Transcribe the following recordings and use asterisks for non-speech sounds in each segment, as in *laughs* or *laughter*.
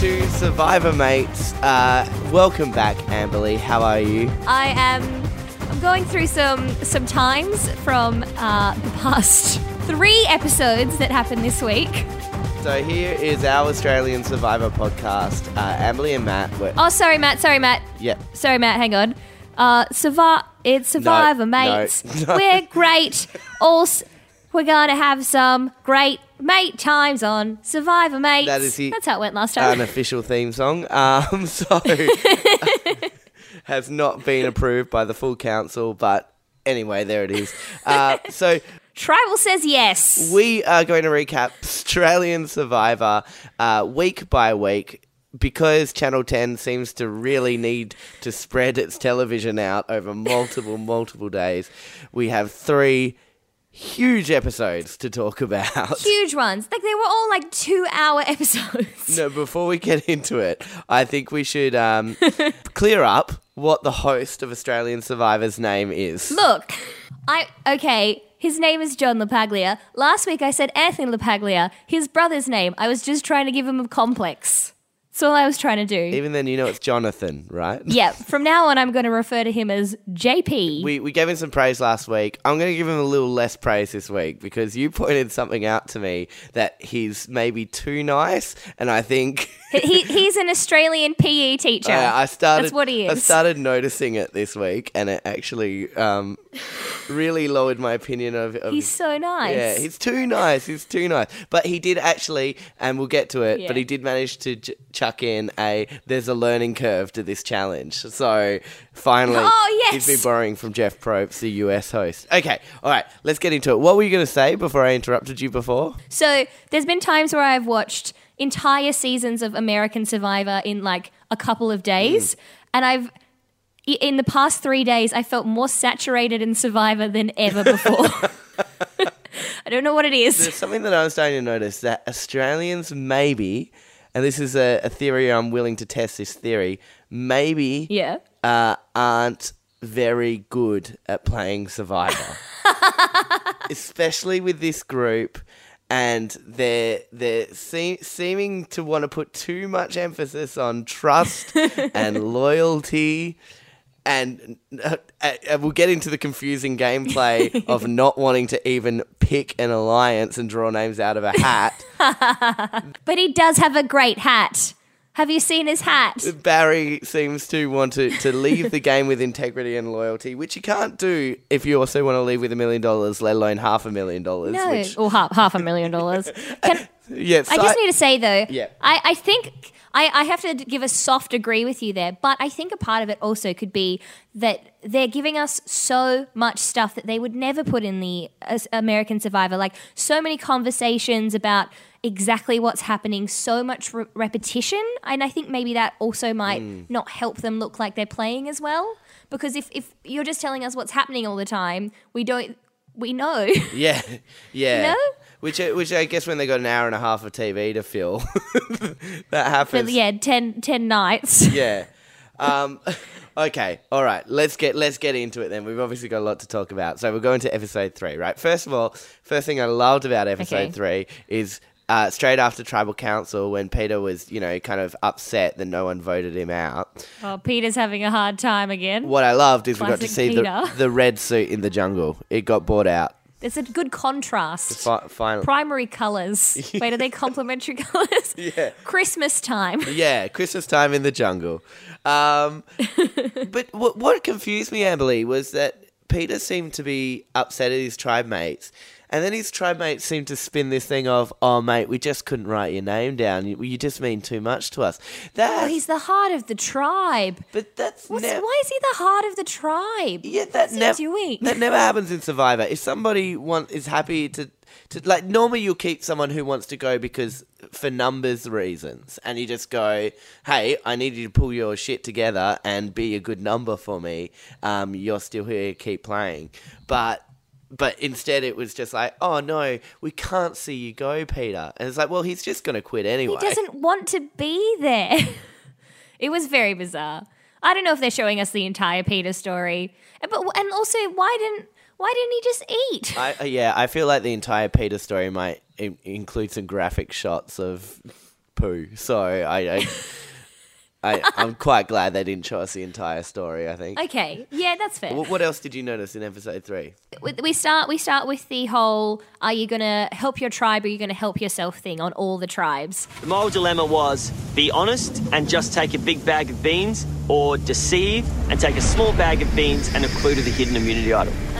Hello and welcome to Survivor Mates. Uh, welcome back, Amberly. How are you? I am. I'm going through some some times from uh, the past three episodes that happened this week. So here is our Australian Survivor podcast. Uh, Amberly and Matt. Were, Oh, sorry, Matt. Sorry, Matt. yeah. Sorry, Matt. Hang on. Uh, Survi- It's Survivor, no, mates. no. *laughs* We're great. All we're gonna have some great mate times on Survivor, mate. That is the- That's how it went last time. Unofficial theme song. Um, *laughs* so *laughs* has not been approved by the full council, but anyway, there it is. Uh, *laughs* so Tribal says yes. We are going to recap Australian Survivor uh, week by week because Channel 10 seems to really need to spread its television out over multiple, multiple days. We have three huge episodes to talk about. *laughs* Huge ones. Like they were all like two hour *laughs* episodes. No, before we get into it, I think we should um, *laughs* clear up what the host of Australian Survivor's name is. Look, I okay. His name is John LaPaglia. Last week I said Anthony LaPaglia. His brother's name. I was just trying to give him a complex. That's all I was trying to do. Even then, you know it's Jonathan, right? yeah. *laughs* From now on, I'm going to refer to him as JP. We, we gave him some praise last week. I'm going to give him a little less praise this week because you *laughs* pointed something out to me that he's maybe too nice, and I think he, he- he's an Australian PE teacher. uh, I started. That's what he is. I started noticing it this week, and it actually um, really lowered my opinion of. of He's so nice. yeah, he's too nice. He's too nice. But he did actually, and we'll get to it. Yeah. But he did manage to j- chuck in a. There's a learning curve to this challenge. So finally, Oh, yes. he's been borrowing from Jeff Probst, the US host. Okay, all right, let's get into it. What were you going to say before I interrupted you before? So there's been times where I've watched entire seasons of American Survivor in like a couple of days, and I've in the past three days I felt more saturated in Survivor than ever before. *laughs* *laughs* I don't know what it is. There's something that I'm starting to notice that Australians maybe, and this is a, a theory I'm willing to test this theory, maybe Yeah. uh, aren't very good at playing Survivor, *laughs* especially with this group. And they're they're se- seeming to want to put too much emphasis on trust *laughs* and loyalty, and uh, uh, we'll get into the confusing gameplay of *laughs* not wanting to even pick an alliance and draw names out of a hat. *laughs* But he does have a great hat. Have you seen his hat? Barry seems to want to, to leave the game with integrity and loyalty, which you can't do if you also want to leave with a million dollars, let alone half a million dollars. No, Which, or half, half a million dollars. *laughs* Can, yeah, I just need to say though, Yeah. I, I think I, I have to give a soft agree with you there, but I think a part of it also could be that they're giving us so much stuff that they would never put in the as American Survivor, like so many conversations about exactly what's happening, so much re- repetition, and I think maybe that also might not help them look like they're playing as well. Because if, if you're just telling us what's happening all the time, we don't we know. *laughs* yeah, yeah. No? Which, uh, which I guess when they got an hour and a half of TV to fill, *laughs* that happens. but yeah, 10, 10 nights. *laughs* yeah. Um, okay, all right. Let's get let's get into it then. We've obviously got a lot to talk about. So we're going to episode three, right? First of all, first thing I loved about episode Okay. three is uh, straight after tribal council when Peter was, you know, kind of upset that no one voted him out. Well, Peter's having a hard time again. What I loved is we got to Classic see the, Peter. the red suit in the jungle. It got bought out. It's a good contrast. Fi- finally. Primary colours. *laughs* Wait, are they complementary colours? *laughs* Yeah. Christmas time. *laughs* Yeah, Christmas time in the jungle. Um, but what, what confused me, Amberly, was that Peter seemed to be upset at his tribe mates. And then his tribe mates seemed to spin this thing of, oh, mate, we just couldn't write your name down. You, you just mean too much to us. That, Oh, he's the heart of the tribe. but that's why is he the heart of the tribe? Yeah, that What's he never doing? that never happens in Survivor. If somebody want is happy to to like normally you'll keep someone who wants to go because for numbers reasons, and you just go, "Hey, I need you to pull your shit together and be a good number for me. Um, you're still here, keep playing." But but instead, it was just like, "Oh no, we can't see you go, Peter." And it's like, well, he's just gonna quit anyway. He doesn't want to be there. *laughs* it was very bizarre. I don't know if they're showing us the entire Peter story, but and also why didn't why didn't he just eat? I, uh, yeah, I feel like the entire Peter story might in- include some graphic shots of poo. So I, I, *laughs* I I'm quite glad they didn't show us the entire story. I think. Okay, yeah, that's fair. What, what else did you notice in episode three? we we start we start with the whole are you going to help your tribe or are you going to help yourself thing on all the tribes The moral dilemma was be honest and just take a big bag of beans, or deceive and take a small bag of beans and a clue to the hidden immunity idol. *laughs*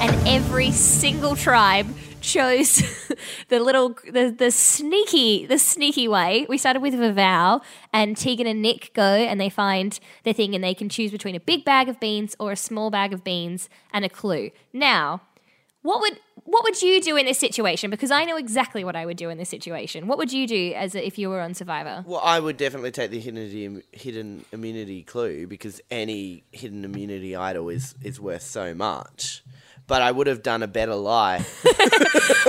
and every single tribe chose *laughs* the little the, the sneaky the sneaky way. We started with Vavau and Tegan and Nick go and they find their thing and they can choose between a big bag of beans or a small bag of beans and a clue. Now what would what would you do in this situation? Because I know exactly what I would do in this situation. What would you do as a, if you were on Survivor? Well, I would definitely take the hidden hidden immunity clue because any hidden immunity idol is is worth so much. But I would have done a better lie. *laughs*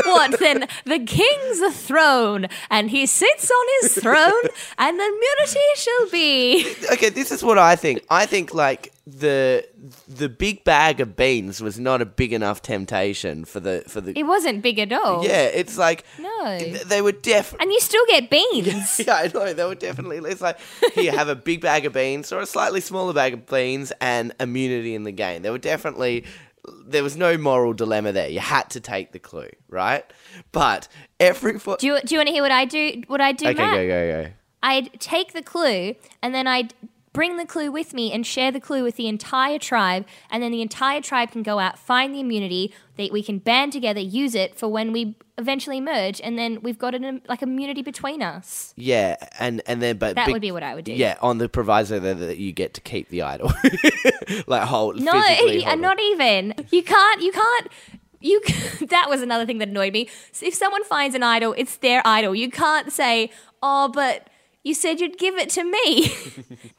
what then? The king's a throne, and he sits on his throne, and the immunity shall be. okay, this is what I think. I think like the the big bag of beans was not a big enough temptation for the for the It wasn't big at all. Yeah, it's like No. they were definitely And you still get beans. *laughs* Yeah, I know. They were definitely. It's like here, have a big bag of beans or a slightly smaller bag of beans and immunity in the game. There were definitely. There was no moral dilemma there. You had to take the clue, right? But every fo- Do you, do you want to hear what I do? What I do, okay, Matt? go go go. I'd take the clue and then I'd bring the clue with me and share the clue with the entire tribe, and then the entire tribe can go out, find the immunity. That we can band together, use it for when we eventually merge, and then we've got an like immunity between us. Yeah, and and then but That big- would be what I would do. Yeah, on the proviso that, that you get to keep the idol, *laughs* like hold. No, physically *laughs* hold not even. You can't. You can't. You. *laughs* That was another thing that annoyed me. If someone finds an idol, it's their idol. You can't say, "Oh, but you said you'd give it to me."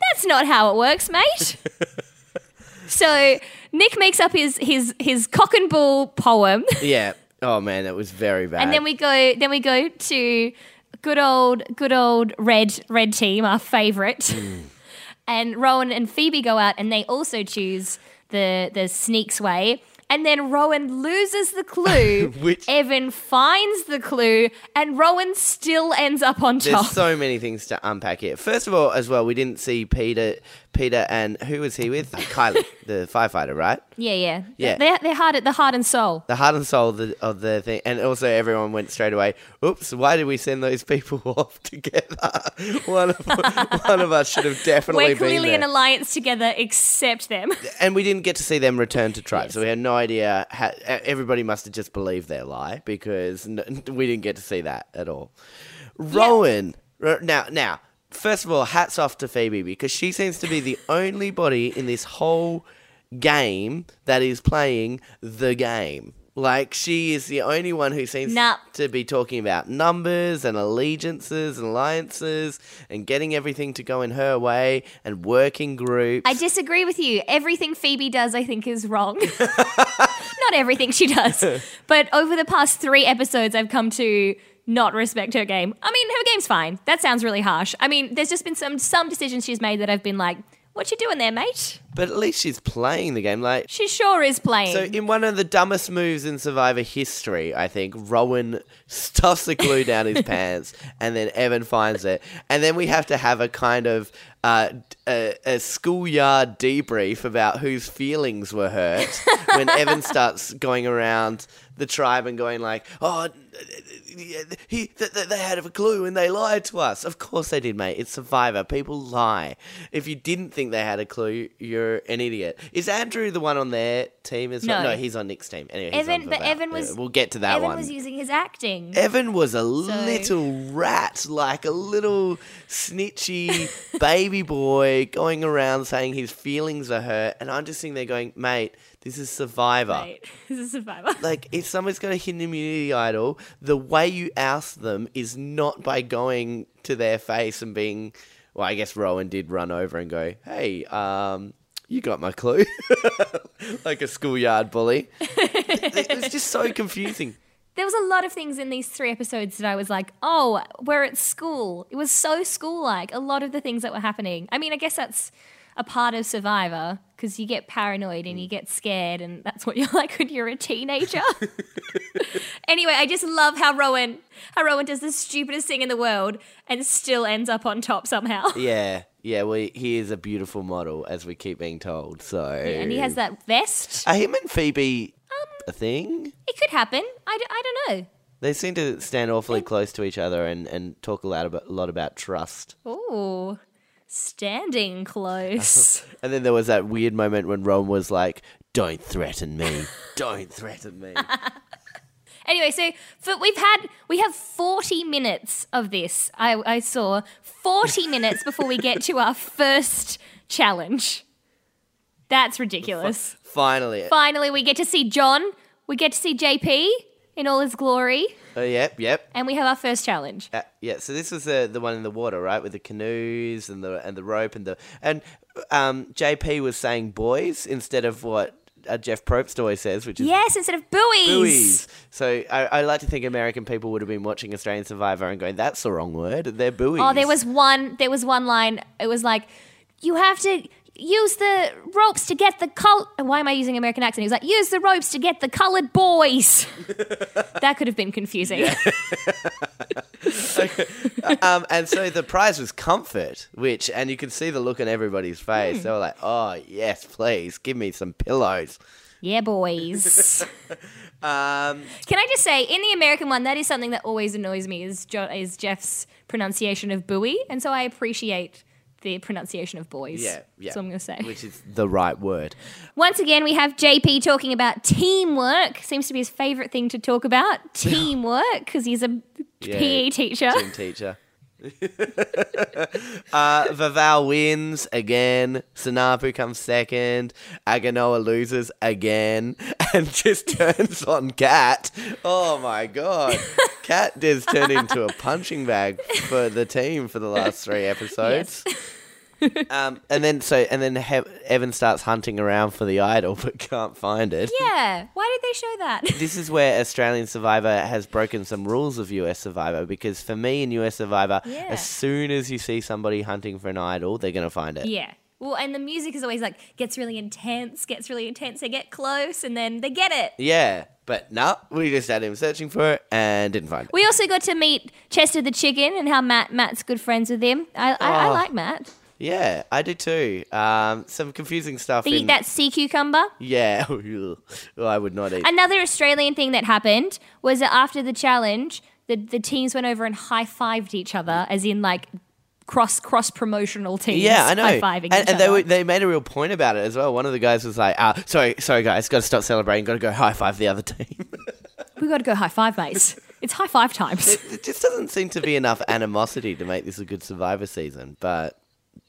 That's not how it works, mate. so Nick makes up his his his cock and bull poem, Yeah. Oh man, that was very bad. and then we go. Then we go to good old good old red red team, our favorite. Hmm. *laughs* and Rowan and Phoebe go out and they also choose the the sneaks way. And then Rowan loses the clue. *laughs* Which- Evan finds the clue, and Rowan still ends up on top. There's so many things to unpack here. First of all, as well, we didn't see Peter. Peter and who was he with? *laughs* Kylie, the firefighter, right? yeah, yeah, Yeah. They're, they're hard at the heart and soul. The heart and soul of the, of the thing, and also everyone went straight away. Oops! Why did we send those people *laughs* off together? one of one of us should have definitely We're been clearly an alliance together, except them. and we didn't get to see them return to tribe, so we had no idea. How, everybody must have just believed their lie because n- we didn't get to see that at all. Rowan, r- now, now, first of all, hats off to Phoebe because she seems to be the *laughs* only body in this whole game that is playing the game. Like she is the only one who seems Nah. to be talking about numbers and allegiances and alliances and getting everything to go in her way and working groups. I disagree with you. Everything Phoebe does, I think, is wrong. *laughs* not everything she does, *laughs* but over the past three episodes, I've come to not respect her game. I mean, her game's fine. That sounds really harsh. I mean, there's just been some some decisions she's made that I've been like, "What you doing there, mate?" But at least she's playing the game. Like She sure is playing. so, in one of the dumbest moves in Survivor history, I think Rowan stuffs the glue down his *laughs* pants, and then Evan finds it, and then we have to have a kind of uh, a, a schoolyard debrief about whose feelings were hurt when Evan *laughs* starts going around the tribe and going like, "Oh, he th- th- they had a clue and they lied to us." Of course they did, mate. It's Survivor. People lie. If you didn't think they had a clue, you're an idiot. Is Andrew the one on their team as well? No. No, he's on Nick's team. Anyway, he's Evan, on but Vavau. Evan was. we'll get to that one. Evan one. was using his acting. Evan was a little rat, like a little snitchy baby boy going around saying his feelings are hurt. And I'm just sitting there going, mate, this is Survivor. Right. *laughs* This is Survivor. Like, if someone's got a hidden immunity idol, the way you oust them is not by going to their face and being. Well, I guess Rowan did run over and go, hey, um, you got my clue. *laughs* like a schoolyard bully. *laughs* it was just so confusing. There was a lot of things in these three episodes that I was like, oh, we're at school. It was so school like, a lot of the things that were happening. I mean, I guess that's a part of Survivor because you get paranoid and you mm. get scared, and that's what *laughs* you're like when you're a teenager. anyway, I just love how Rowan, how Rowan does the stupidest thing in the world and still ends up on top somehow. Yeah, yeah. Well, he is a beautiful model, as we keep being told. So, yeah, And he has that vest. Are him and Phoebe um, a thing? It could happen. I, d- I don't know. They seem to stand awfully close to each other and, and talk a lot about, a lot about trust. Ooh, standing close. *laughs* And then there was that weird moment when Ron was like, "Don't threaten me. *laughs* Don't threaten me." *laughs* anyway, so for, we've had we have forty minutes of this. I, I saw forty minutes before we get to our first challenge. That's ridiculous. Finally. Finally, we get to see John. We get to see JP in all his glory, Oh, yep, yep. and we have our first challenge. Uh, yeah, so this was the the one in the water, right, with the canoes and the and the rope and the and um, JP was saying boys instead of what uh, Jeff Probst always says, which is Yes, instead of buoys. buoys. So I, I like to think American people would have been watching Australian Survivor and going, "That's the wrong word. They're buoys." Oh, there was one. There was one line. It was like, "You have to use the ropes to get the col." Why am I using American accent? He was like, "Use the ropes to get the coloured boys." *laughs* that could have been confusing. *laughs* um, and so the prize was comfort, which and you could see the look on everybody's face. Hmm. They were like, "Oh yes, please give me some pillows." yeah, boys. *laughs* Um, Can I just say, in the American one, that is something that always annoys me is jo- is Jeff's pronunciation of buoy, and so I appreciate the pronunciation of boys. yeah, yeah. That's what I'm going to say. which is the right word. Once again, we have JP talking about teamwork. Seems to be his favourite thing to talk about. Teamwork, because he's a Yeah, PE teacher. Gym teacher. *laughs* uh, Vavau wins again. Sanapu comes second. Aganoa loses again *laughs* and just turns on Cat. Oh my god. *laughs* Cat has turned into a punching bag for the team for the last three episodes. *laughs* um, and then so and then he- Evan starts hunting around for the idol *laughs* but can't find it. Yeah. Why did they show that? *laughs* This is where Australian Survivor has broken some rules of US Survivor because for me in US Survivor, Yeah. as soon as you see somebody hunting for an idol, they're going to find it. yeah. Well, and the music is always like gets really intense, gets really intense. They get close, and then they get it. Yeah, but no, we just had him searching for it and didn't find it. We also got to meet Chester the chicken and how Matt Matt's good friends with him. I I, I Oh. like Matt. Yeah, I do too. Um, some confusing stuff. They eat in, that sea cucumber. Yeah, *laughs* I would not eat. Another Australian thing that happened was that after the challenge, the, the teams went over and high fived each other, as in like cross cross promotional teams. Yeah, I know. High fiving and each and they other. were, they made a real point about it as well. One of the guys was like, ah, "Sorry, sorry, guys, got to stop celebrating. Got to go high five the other team." *laughs* we got to go high five, mates. it's high five times. it just doesn't seem to be enough animosity to make this a good Survivor season, but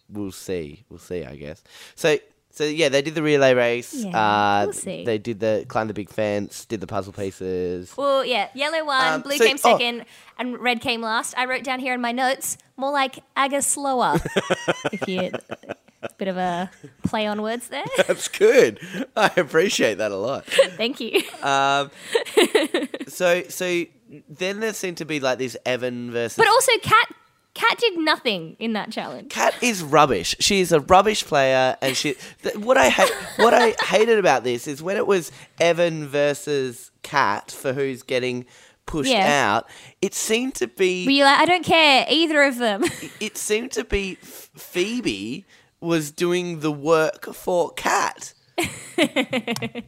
we'll see. We'll see, I guess. So, so yeah, they did the relay race. Yeah, uh, we'll see. They did the climb the big fence, did the puzzle pieces. Well, yeah, yellow won, Um, blue so- came oh. second, and red came last. I wrote down here in my notes more like Aga slower. *laughs* if you bit of a play on words there. *laughs* That's good. I appreciate that a lot. *laughs* Thank you. Um, so, so then there seemed to be like this Evan versus. But also, Kat Kat did nothing in that challenge. Cat is rubbish. She is a rubbish player, and she. Th- what I hate, what I hated about this is when it was Evan versus Cat for who's getting pushed Yeah. out. It seemed to be. Were you like, I don't care either of them? *laughs* it seemed to be Phoebe was doing the work for Cat.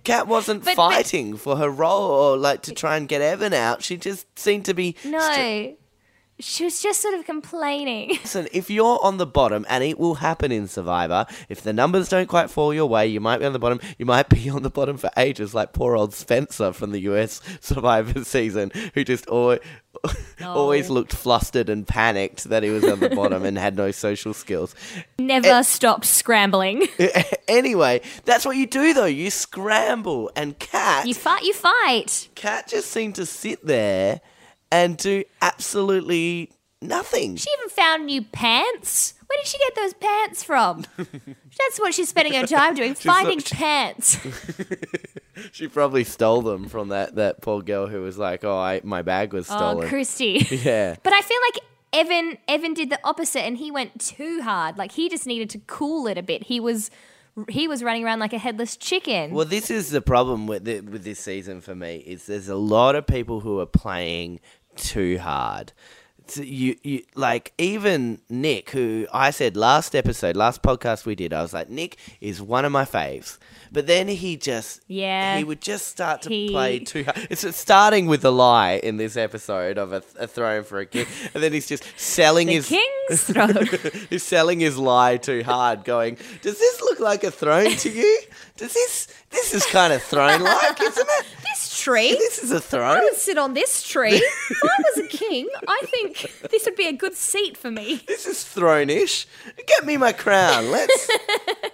Cat *laughs* wasn't But- but- fighting for her role or like to try and get Evan out. She just seemed to be no. She was just sort of complaining. *laughs* Listen, if you're on the bottom, and it will happen in Survivor, if the numbers don't quite fall your way, you might be on the bottom. You might be *laughs* on the bottom for ages, like poor old Spencer from the US *laughs* Survivor season, who just always, always looked flustered and panicked that he was on the bottom and had no social skills. Never stopped scrambling. anyway, that's what you do though. You scramble, and Cat. You fight, you fight. Cat just seemed to sit there and do absolutely nothing. She even found new pants. Where did she get those pants from? *laughs* That's what she's spending her time doing, *laughs* finding looked- pants. *laughs* She probably stole them from that, that poor girl who was like, "Oh, I, my bag was Oh, stolen." Kristie. yeah, But I feel like Evan Evan did the opposite and he went too hard. Like he just needed to cool it a bit. He was he was running around like a headless chicken. Well, this is the problem with the, with this season for me is there's a lot of people who are playing too hard. So you, you like even Nick, who I said last episode, last podcast we did, I was like, Nick is one of my faves. But then he just, Yeah. he would just start to He- play too hard. It's starting with a lie in this episode of a, a throne for a king, *laughs* and then he's just selling the his king's *laughs* throne. *laughs* He's selling his lie too hard, going, Does this look like a throne to you? Does this this is kind of throne like, isn't it? this tree. This is a throne. I would sit on this tree. if I was a king, I think this would be a good seat for me. This is throne-ish. Get me my crown. Let's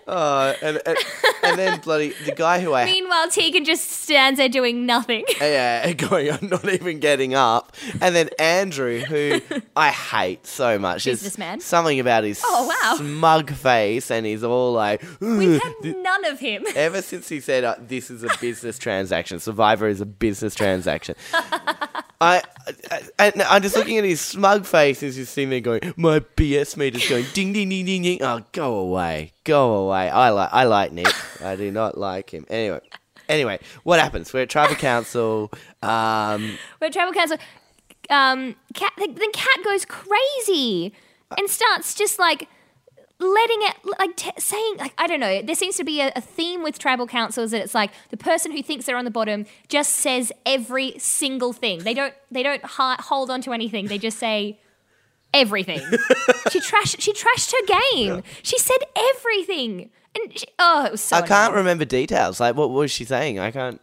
Oh *laughs* and, and and then bloody the guy who I Meanwhile, Tegan just stands there doing nothing. *laughs* yeah, going I'm not even getting up. And then Andrew, who I hate so much. There's Businessman. Something about his Oh, wow. smug face and he's all like We've had none of him. Ever since he said uh, this is a business transaction, Survivor is a business transaction. *laughs* I, I, I'm just looking at his smug face as he's sitting there going, my BS meter's going ding ding ding ding ding. Oh, go away, go away. I like I like Nick. I do not like him. Anyway, anyway, what happens? We're at tribal council. Um, We're at tribal council. Um, cat, then Cat goes crazy and starts just like letting it, like t- saying, like I don't know. There seems to be a, a theme with tribal councils that it's like the person who thinks they're on the bottom just says every single thing. They don't, they don't ha- hold on to anything. They just say everything. *laughs* she trashed, she trashed her game. She said everything, and she, oh, it was so. I can't remember details. Like, what was she saying? I can't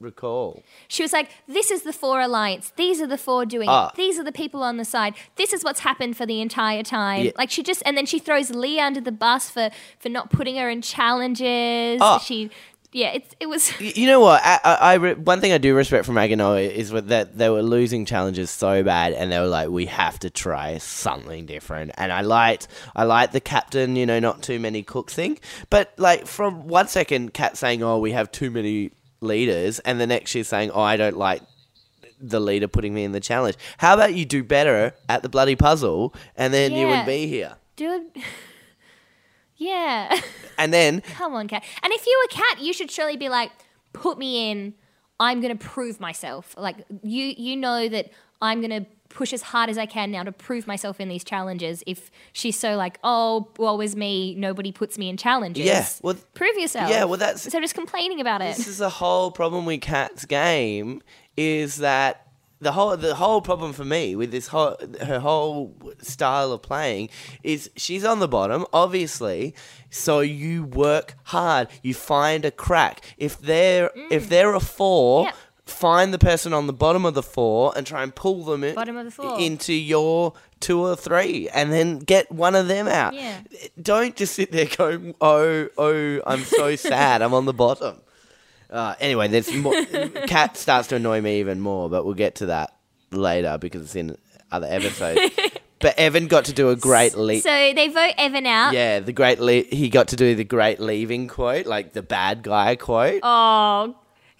recall. She was like, "This is the four alliance. These are the four doing Ah. it. These are the people on the side. This is what's happened for the entire time." Yeah. Like she just, and then she throws Lee under the bus for for not putting her in challenges. Ah. She, yeah, it's it was. Y- You know what? I, I, I re- one thing I do respect from Aganoa is with that they were losing challenges so bad, and they were like, "We have to try something different." And I liked, I liked the captain, you know, not too many cooks thing. But like from one second, Kat saying, "Oh, we have too many leaders," and the next she's saying, "Oh, I don't like." The leader putting me in the challenge. How about you do better at the bloody puzzle, and then you Yeah. wouldn't be here. Dude. *laughs* yeah. *laughs* And then Come on, cat. And if you were cat, you should surely be like, put me in. I'm gonna prove myself. Like you, you know that I'm gonna push as hard as I can now to prove myself in these challenges. If she's so like, oh, woe is me, nobody puts me in challenges. Yeah, well- prove yourself. yeah, well, that's- so just complaining about it. this is the whole problem with Cat's game is that the whole the whole problem for me with this whole her whole style of playing is she's on the bottom obviously so you work hard you find a crack if they're if they're a 4 Mm. Find the person on the bottom of the 4 and try and pull them in, Bottom of the four. into your 2 or 3 and then get one of them out Yeah. don't just sit there going oh oh I'm so *laughs* sad I'm on the bottom uh, anyway, there's more. *laughs* Cat starts to annoy me even more, but we'll get to that later because it's in other episodes. *laughs* but Evan got to do a great leap. So they vote Evan out. yeah, the great le- he got to do the great leaving quote, like the bad guy quote. Oh,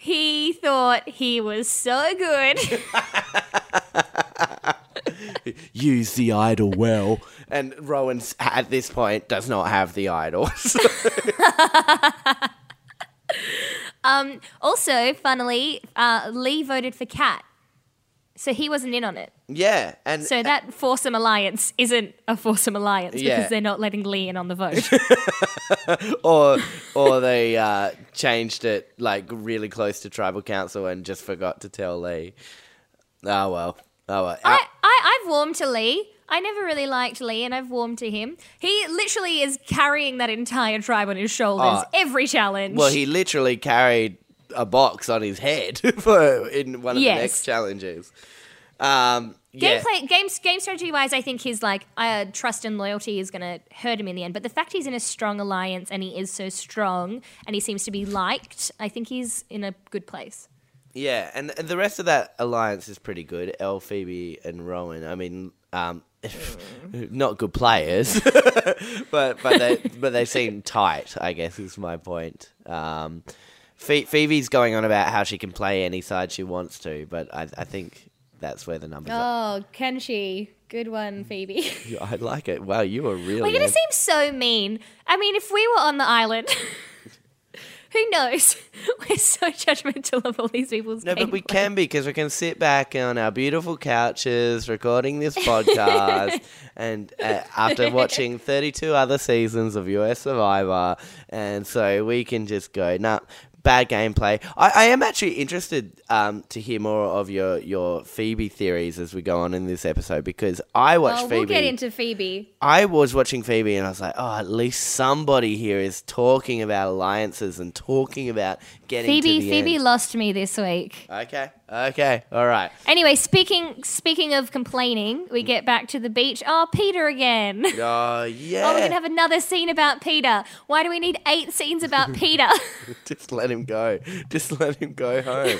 he thought he was so good. *laughs* Use the idol well. And Rowan at this point does not have the idol. *laughs* *laughs* um, also, funnily, uh, Lee voted for Cat. So he wasn't in on it. yeah, and So that foursome alliance isn't a foursome alliance Yeah. because they're not letting Lee in on the vote. *laughs* *laughs* or or they uh, changed it like really close to tribal council and just forgot to tell Lee. Oh well. Oh well. I, I, I've warmed to Lee. I never really liked Lee, and I've warmed to him. He literally is carrying that entire tribe on his shoulders Oh. every challenge. Well, he literally carried a box on his head *laughs* for in one of Yes. the next challenges. Um, yeah. Gameplay, game, game strategy wise, I think his like uh, trust and loyalty is going to hurt him in the end. But the fact he's in a strong alliance and he is so strong and he seems to be liked, I think he's in a good place. Yeah, and, and the rest of that alliance is pretty good. El, Phoebe, and Rowan. I mean, um, *laughs* not good players, *laughs* but but they but they seem tight. I guess is my point. Um, Phoebe's going on about how she can play any side she wants to, but I, I think that's where the numbers are. Oh, can she? Good one, Phoebe. *laughs* Yeah, I like it. Wow, you were really. We're gonna seem so mean. I mean, if we were on the island, *laughs* who knows? *laughs* We're so judgmental of all these people's. No, but we gameplay. can be because we can sit back on our beautiful couches recording this podcast, and uh, after watching 32 other seasons of US Survivor, and so we can just go, nah, bad gameplay. I, I am actually interested um, to hear more of your, your Phoebe theories as we go on in this episode because I watched Oh, Phoebe. we'll get into Phoebe. I was watching Phoebe and I was like, oh, at least somebody here is talking about alliances and talking about getting Phoebe, Phoebe end. lost me this week. Okay, okay, all right. Anyway, speaking speaking of complaining, we get back to the beach. Oh, Peter again. *laughs* Oh yeah. Oh, we're gonna have another scene about Peter. Why do we need eight scenes about *laughs* Peter? *laughs* Just let him go. Just let him go home.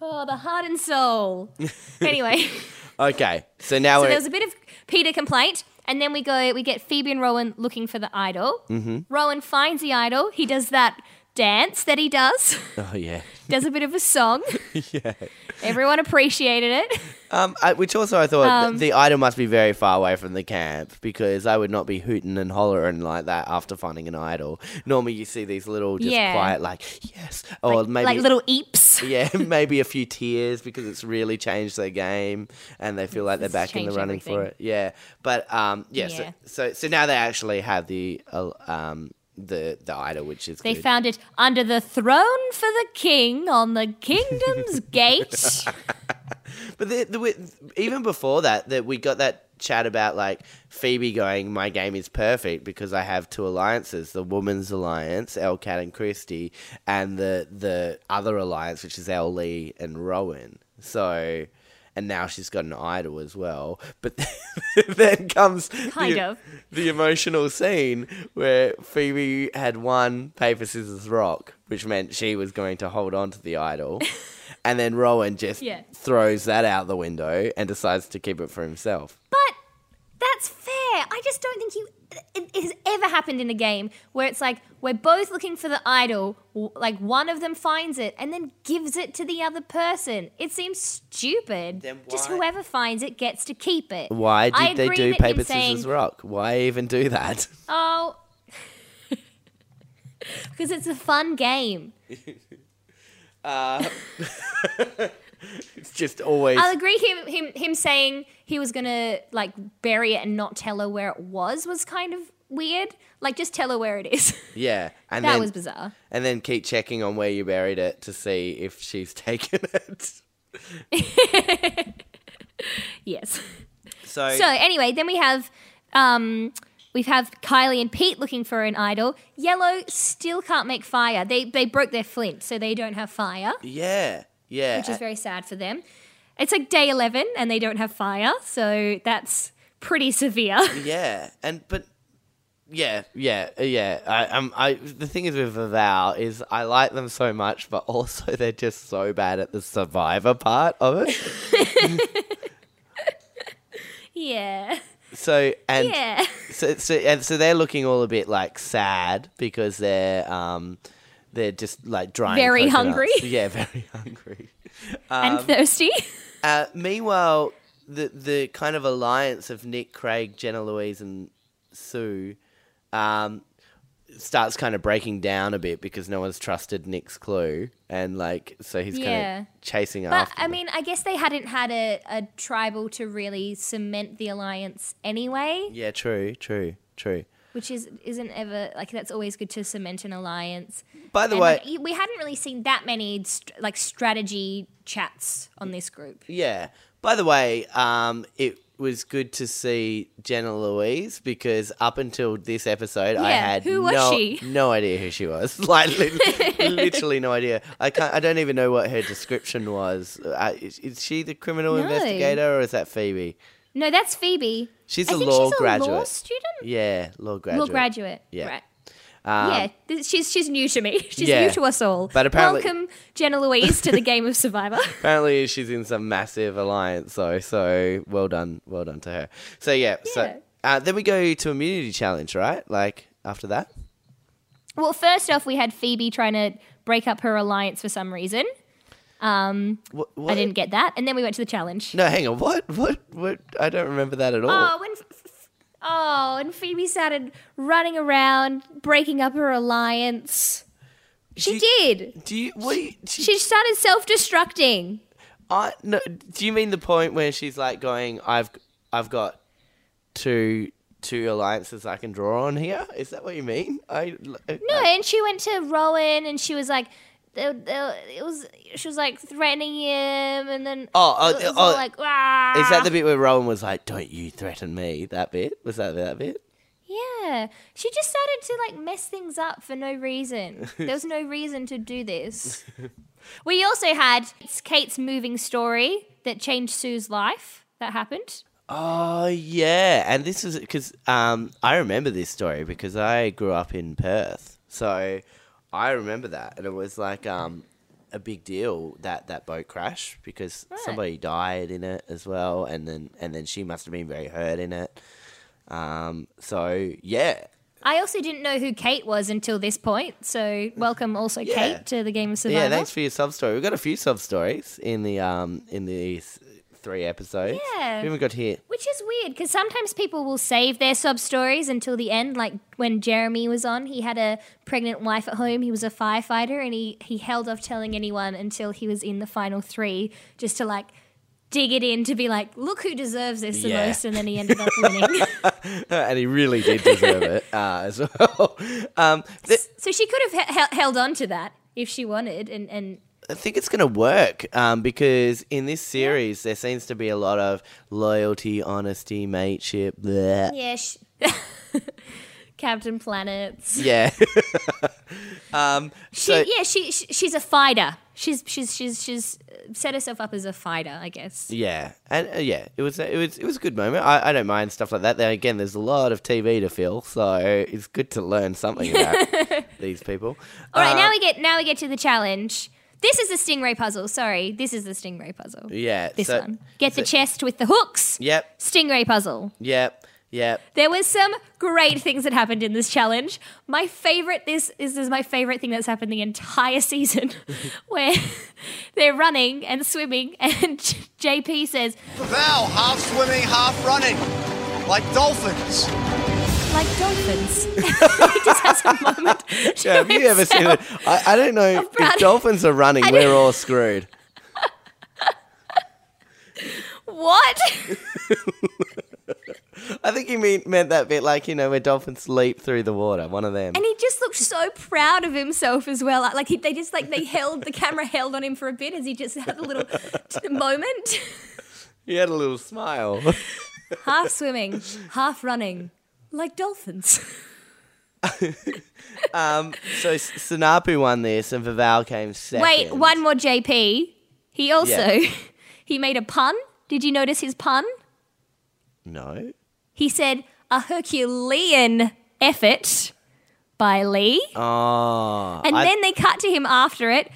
oh, the heart and soul. Anyway, okay, so now so we're there was a bit of Peter complaint, and then we go. We get Phoebe and Rowan looking for the idol. Mm-hmm. Rowan finds the idol. He does that dance that he does. *laughs* oh yeah, *laughs* does a bit of a song. *laughs* yeah. Everyone appreciated it. Um, I, which also I thought Um, th- the idol must be very far away from the camp because I would not be hooting and hollering like that after finding an idol. Normally, you see these little just Yeah. quiet like yes, or like, maybe like little eeps. yeah, maybe a few tears because it's really changed their game and they feel like they're back in the changed running for it. Yeah, but um, yeah, Yeah. So, so so now they actually have the uh, um the the idol, which is They good. found it under the throne for the king on the kingdom's *laughs* gate. *laughs* But the, the, even before that, that we got that chat about like Phoebe going, "My game is perfect because I have two alliances: the Women's Alliance, Elcat and Kristie, and the the other alliance, which is El Lee and Rowan." So, and now she's got an idol as well. But *laughs* then comes Kind the, of. the emotional scene where Phoebe had won paper scissors rock, which meant she was going to hold on to the idol. *laughs* And then Rowan just Yeah. throws that out the window and decides to keep it for himself. But that's fair. I just don't think you has ever happened in a game where it's like we're both looking for the idol, like one of them finds it and then gives it to the other person. It seems stupid. Then Just whoever finds it gets to keep it. Why I did they do paper saying, scissors rock? Why even do that? *laughs* Oh, *laughs* because it's a fun game. *laughs* Uh, *laughs* It's just always I'll agree. Him, him, him saying he was gonna like bury it and not tell her where it was was kind of weird. Like, just tell her where it is. *laughs* yeah, and that then was bizarre. and then keep checking on where you buried it to see if she's *laughs* taken it. Yes. So, So anyway, then we have um, we have Kylie and Pete looking for an idol. Yellow still can't make fire. They they broke their flint, so they don't have fire, yeah, yeah, which is very sad for them. It's like day eleven, and they don't have fire, so that's pretty severe. *laughs* Yeah, and but yeah, yeah, uh, yeah. I, um, I the thing is with Vavau is I like them so much, but also *laughs* they're just so bad at the survivor part of it. *laughs* yeah, So and yeah. so so and so they're looking all a bit like sad because they're um they're just like drying Very coconuts. hungry. *laughs* Yeah, very hungry. and thirsty. Uh, meanwhile, the the kind of alliance of Nick, Craig, Jenna Louise, and Sue um, starts kind of breaking down a bit because no one's trusted Nick's clue, and like so he's kind Yeah. of chasing But after. I them. mean, I guess they hadn't had a, a tribal to really cement the alliance anyway. yeah, true, true, true. Which is isn't ever like that's always good to cement an alliance. By the And, way, like, we hadn't really seen that many st- like strategy chats on this group. Yeah. By the way, um, it was good to see Jenna Louise because up until this episode, I had who was no, she? no idea who she was. *laughs* Like li- *laughs* literally no idea. I can't. I don't even know what her description was. Uh, is, is she the criminal No. investigator or is that Phoebe? No, that's Phoebe. She's I a think law she's a graduate. law student. Yeah, law graduate. Law graduate. Yeah. Right. Um, yeah, th- she's she's new to me. *laughs* She's Yeah. new to us all. But apparently- welcome Jenna Louise to the *laughs* game of Survivor. *laughs* Apparently, she's in some massive alliance, though. So well done, well done to her. So yeah, Yeah. so uh, then we go to immunity challenge, right? Like after that. well, first off, we had Phoebe trying to break up her alliance for some reason. Um, what, what? I didn't get that. And then we went to the challenge. No, hang on. What? What? What? I don't remember that at all. Oh, when. Oh, and Phoebe started running around, breaking up her alliance. She, did. Do you? What? Do you, She started self-destructing. I, no, do you mean the point where she's like going, "I've, I've got two, two alliances I can draw on here"? Is that what you mean? I No, and she went to Rowan, and she was like, they- they- it was she was like threatening him, and then Oh, oh, it was oh, like, ah. Is that the bit where Rowan was like, "Don't you threaten me"? That bit was that that bit? Yeah, she just started to like mess things up for no reason. there was no reason to do this. *laughs* we also had Kate's moving story that changed Sue's life. That happened. Oh yeah, and this is because um, I remember this story because I grew up in Perth, so I remember that, and it was like um, a big deal that that boat crash because somebody died in it as well, and then and then she must have been very hurt in it. Um, so yeah, I also didn't know who Kate was until this point. So welcome also *laughs* Yeah. Kate to the game of Survivor. yeah. Thanks for your sub story. We've got a few sub stories in the um in these three episodes. Yeah. we haven't got here. Which is weird because sometimes people will save their sub stories until the end. Like when Jeremy was on, he had a pregnant wife at home. He was a firefighter and he, he held off telling anyone until he was in the final three just to like dig it in to be like, look who deserves this the Yeah. most. And then he ended up winning. *laughs* and he really did deserve it uh, as well. *laughs* Um, th- so she could have he- held on to that if she wanted. And, and I think it's going to work um, because in this series there seems to be a lot of loyalty, honesty, mateship. Bleh. yeah, sh *laughs* Captain Planets. Yeah. *laughs* um, She, so yeah, she, she she's a fighter. She's she's she's she's set herself up as a fighter, I guess. yeah, and uh, yeah, it was it was it was a good moment. I, I don't mind stuff like that. Then again, there's a lot of TV to fill, so it's good to learn something about *laughs* these people. All right, Uh, now we get now we get to the challenge. This is the stingray puzzle. Sorry, this is the stingray puzzle. Yeah, This so- one. Get the so- chest with the hooks. Yep, Stingray puzzle. yep, yep. There was some great things that happened in this challenge. My favorite this is, is my favorite thing that's happened the entire *laughs* season *laughs* where *laughs* they're running and swimming and JP says, Val, half swimming, half running. Like dolphins. Like dolphins. *laughs* he just has a moment. *laughs* Yeah, have you ever seen it? I, I don't know. If dolphins are running, we're all screwed. *laughs* What? I think you mean meant that bit like you know where dolphins leap through the water. One of them. And he just looked so proud of himself as well. Like he, they just like they held the camera held on him for a bit as he just had a little moment, He had a little smile. half swimming, half running, like dolphins. *laughs* Um, so S- Sanapu won this, and Vavau came second. Wait, one more JP. He also Yeah. *laughs* he made a pun. Did you notice his pun? No. He said a Herculean effort by Lee. Oh. And I- then they cut to him after it,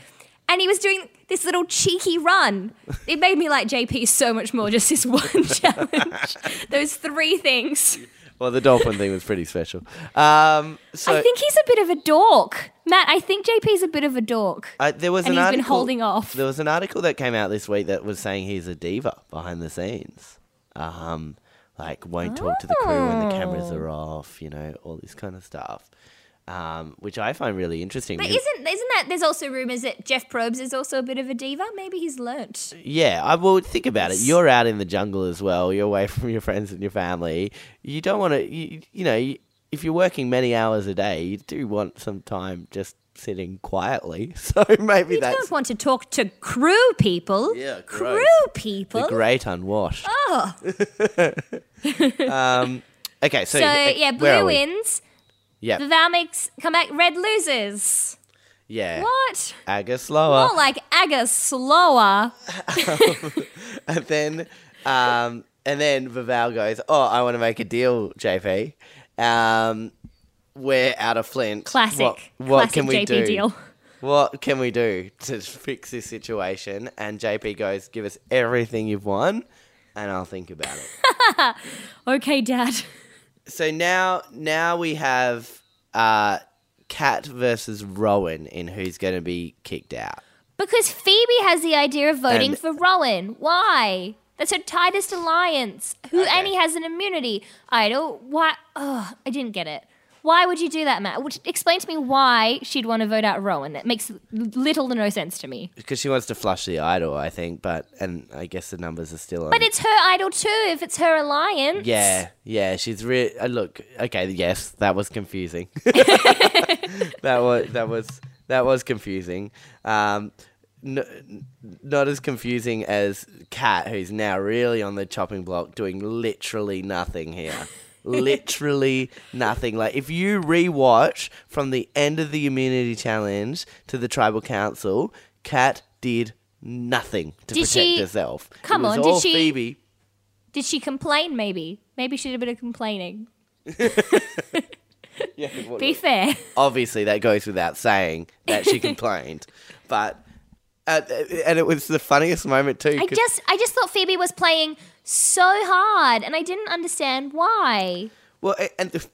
and he was doing this little cheeky run. It made me like JP so much more, just this *laughs* one challenge. Those three things. Well, the dolphin thing was pretty special. Um. So I think he's a bit of a dork. Matt, I think JP's a bit of a dork. I- there was and an he's been article, holding off. There was an article that came out this week that was saying he's a diva behind the scenes. Um, like won't talk to the crew when the cameras are off. You know, all this kind of stuff. Um, which I find really interesting. But isn't isn't that there's also rumors that Jeff Probst is also a bit of a diva? Maybe he's learnt. Yeah, I will think about it. You're out in the jungle as well. You're away *laughs* from your friends and your family. You don't want to, you, you know, you, if you're working many hours a day, you do want some time just sitting quietly. *laughs* So maybe You that's don't want to talk to crew people. Yeah, crew gross. people. the great unwashed. oh. *laughs* Um, okay, so, So uh, yeah, blue wins. Yeah, Val makes come back. Red loses. yeah. What? Aga slower. More like Aga slower. *laughs* and then, um, and then Vavau goes, "Oh, I want to make a deal, JP. Um, we're out of Flint. Classic. What, what Classic can we JP do? deal. What can we do to fix this situation?" And JP goes, "Give us everything you've won, and I'll think about it." *laughs* Okay, Dad. So now, now we have uh, Cat versus Rowan in who's going to be kicked out. Because Phoebe has the idea of voting And- for Rowan. Why? That's her tightest alliance. Who Okay. Annie has an immunity. Idol. Why? Oh, I didn't get it. Why would you do that, Matt? Would- Explain to me why she'd want to vote out Rowan. It makes little to no sense to me. Because she wants to flush the idol, I think. But and I guess the numbers are still on. But it's her idol too. If it's her alliance. Yeah, yeah, she's real. Uh, look, okay, yes, that was confusing. *laughs* that was that was that was confusing. Um, n- not as confusing as Kat, who's now really on the chopping block, doing literally nothing here. Literally nothing. Like if you rewatch from the end of the immunity challenge to the tribal council, Kat did nothing to Did protect she- herself. Come on, did she- Phoebe. Did she complain? Maybe. Maybe she did a bit of complaining. *laughs* Yeah, Be fair. obviously that goes without saying that she *laughs* complained, but uh, and it was the funniest moment too. I just I just thought Phoebe was playing so hard and I didn't understand why. well, it, and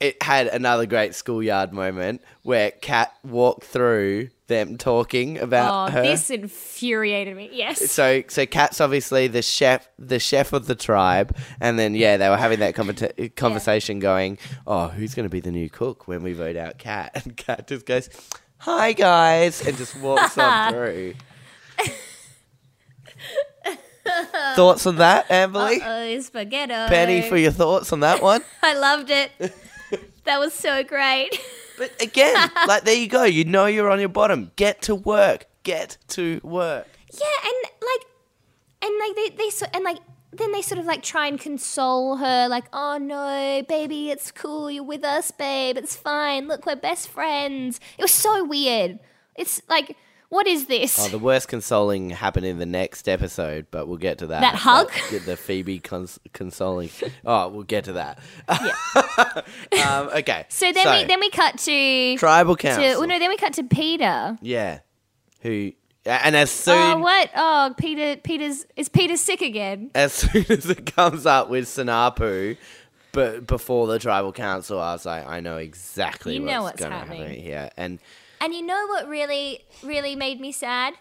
it had another great schoolyard moment where Kat walked through them talking about Oh, her. this infuriated me. Yes. So, so Kat's obviously the chef, the chef of the tribe, and then yeah, they were having that conver- *laughs* conversation, going, "Oh, who's going to be the new cook when we vote out Kat?" And Kat just goes, "Hi guys," and just walks on *laughs* through. *laughs* *laughs* thoughts on that, Amberly? Oh, spaghetti. Penny, for your thoughts on that one. *laughs* I loved it. *laughs* that was so great. But again, like there you go. You know you're on your bottom. Get to work. Get to work. Yeah, and like, and like they they so and like then they sort of like try and console her, like, oh no, baby, it's cool, you're with us, babe, it's fine. Look, we're best friends. It was so weird. It's like, what is this? Oh, the worst consoling happened in the next episode, but we'll get to that. That hug? That- the Phoebe cons- consoling. *laughs* Oh, we'll get to that. *laughs* um, okay. so then we then we cut to tribal to council. oh no, then we cut to Peter. Yeah. Who? And as soon Oh what? Oh, Peter. Peter's is Peter sick again? as soon *laughs* as it comes up with Saanapu, but before the tribal council, I was like, I know exactly You know what's, what's going to happening. happen here. And And you know what really, really made me sad?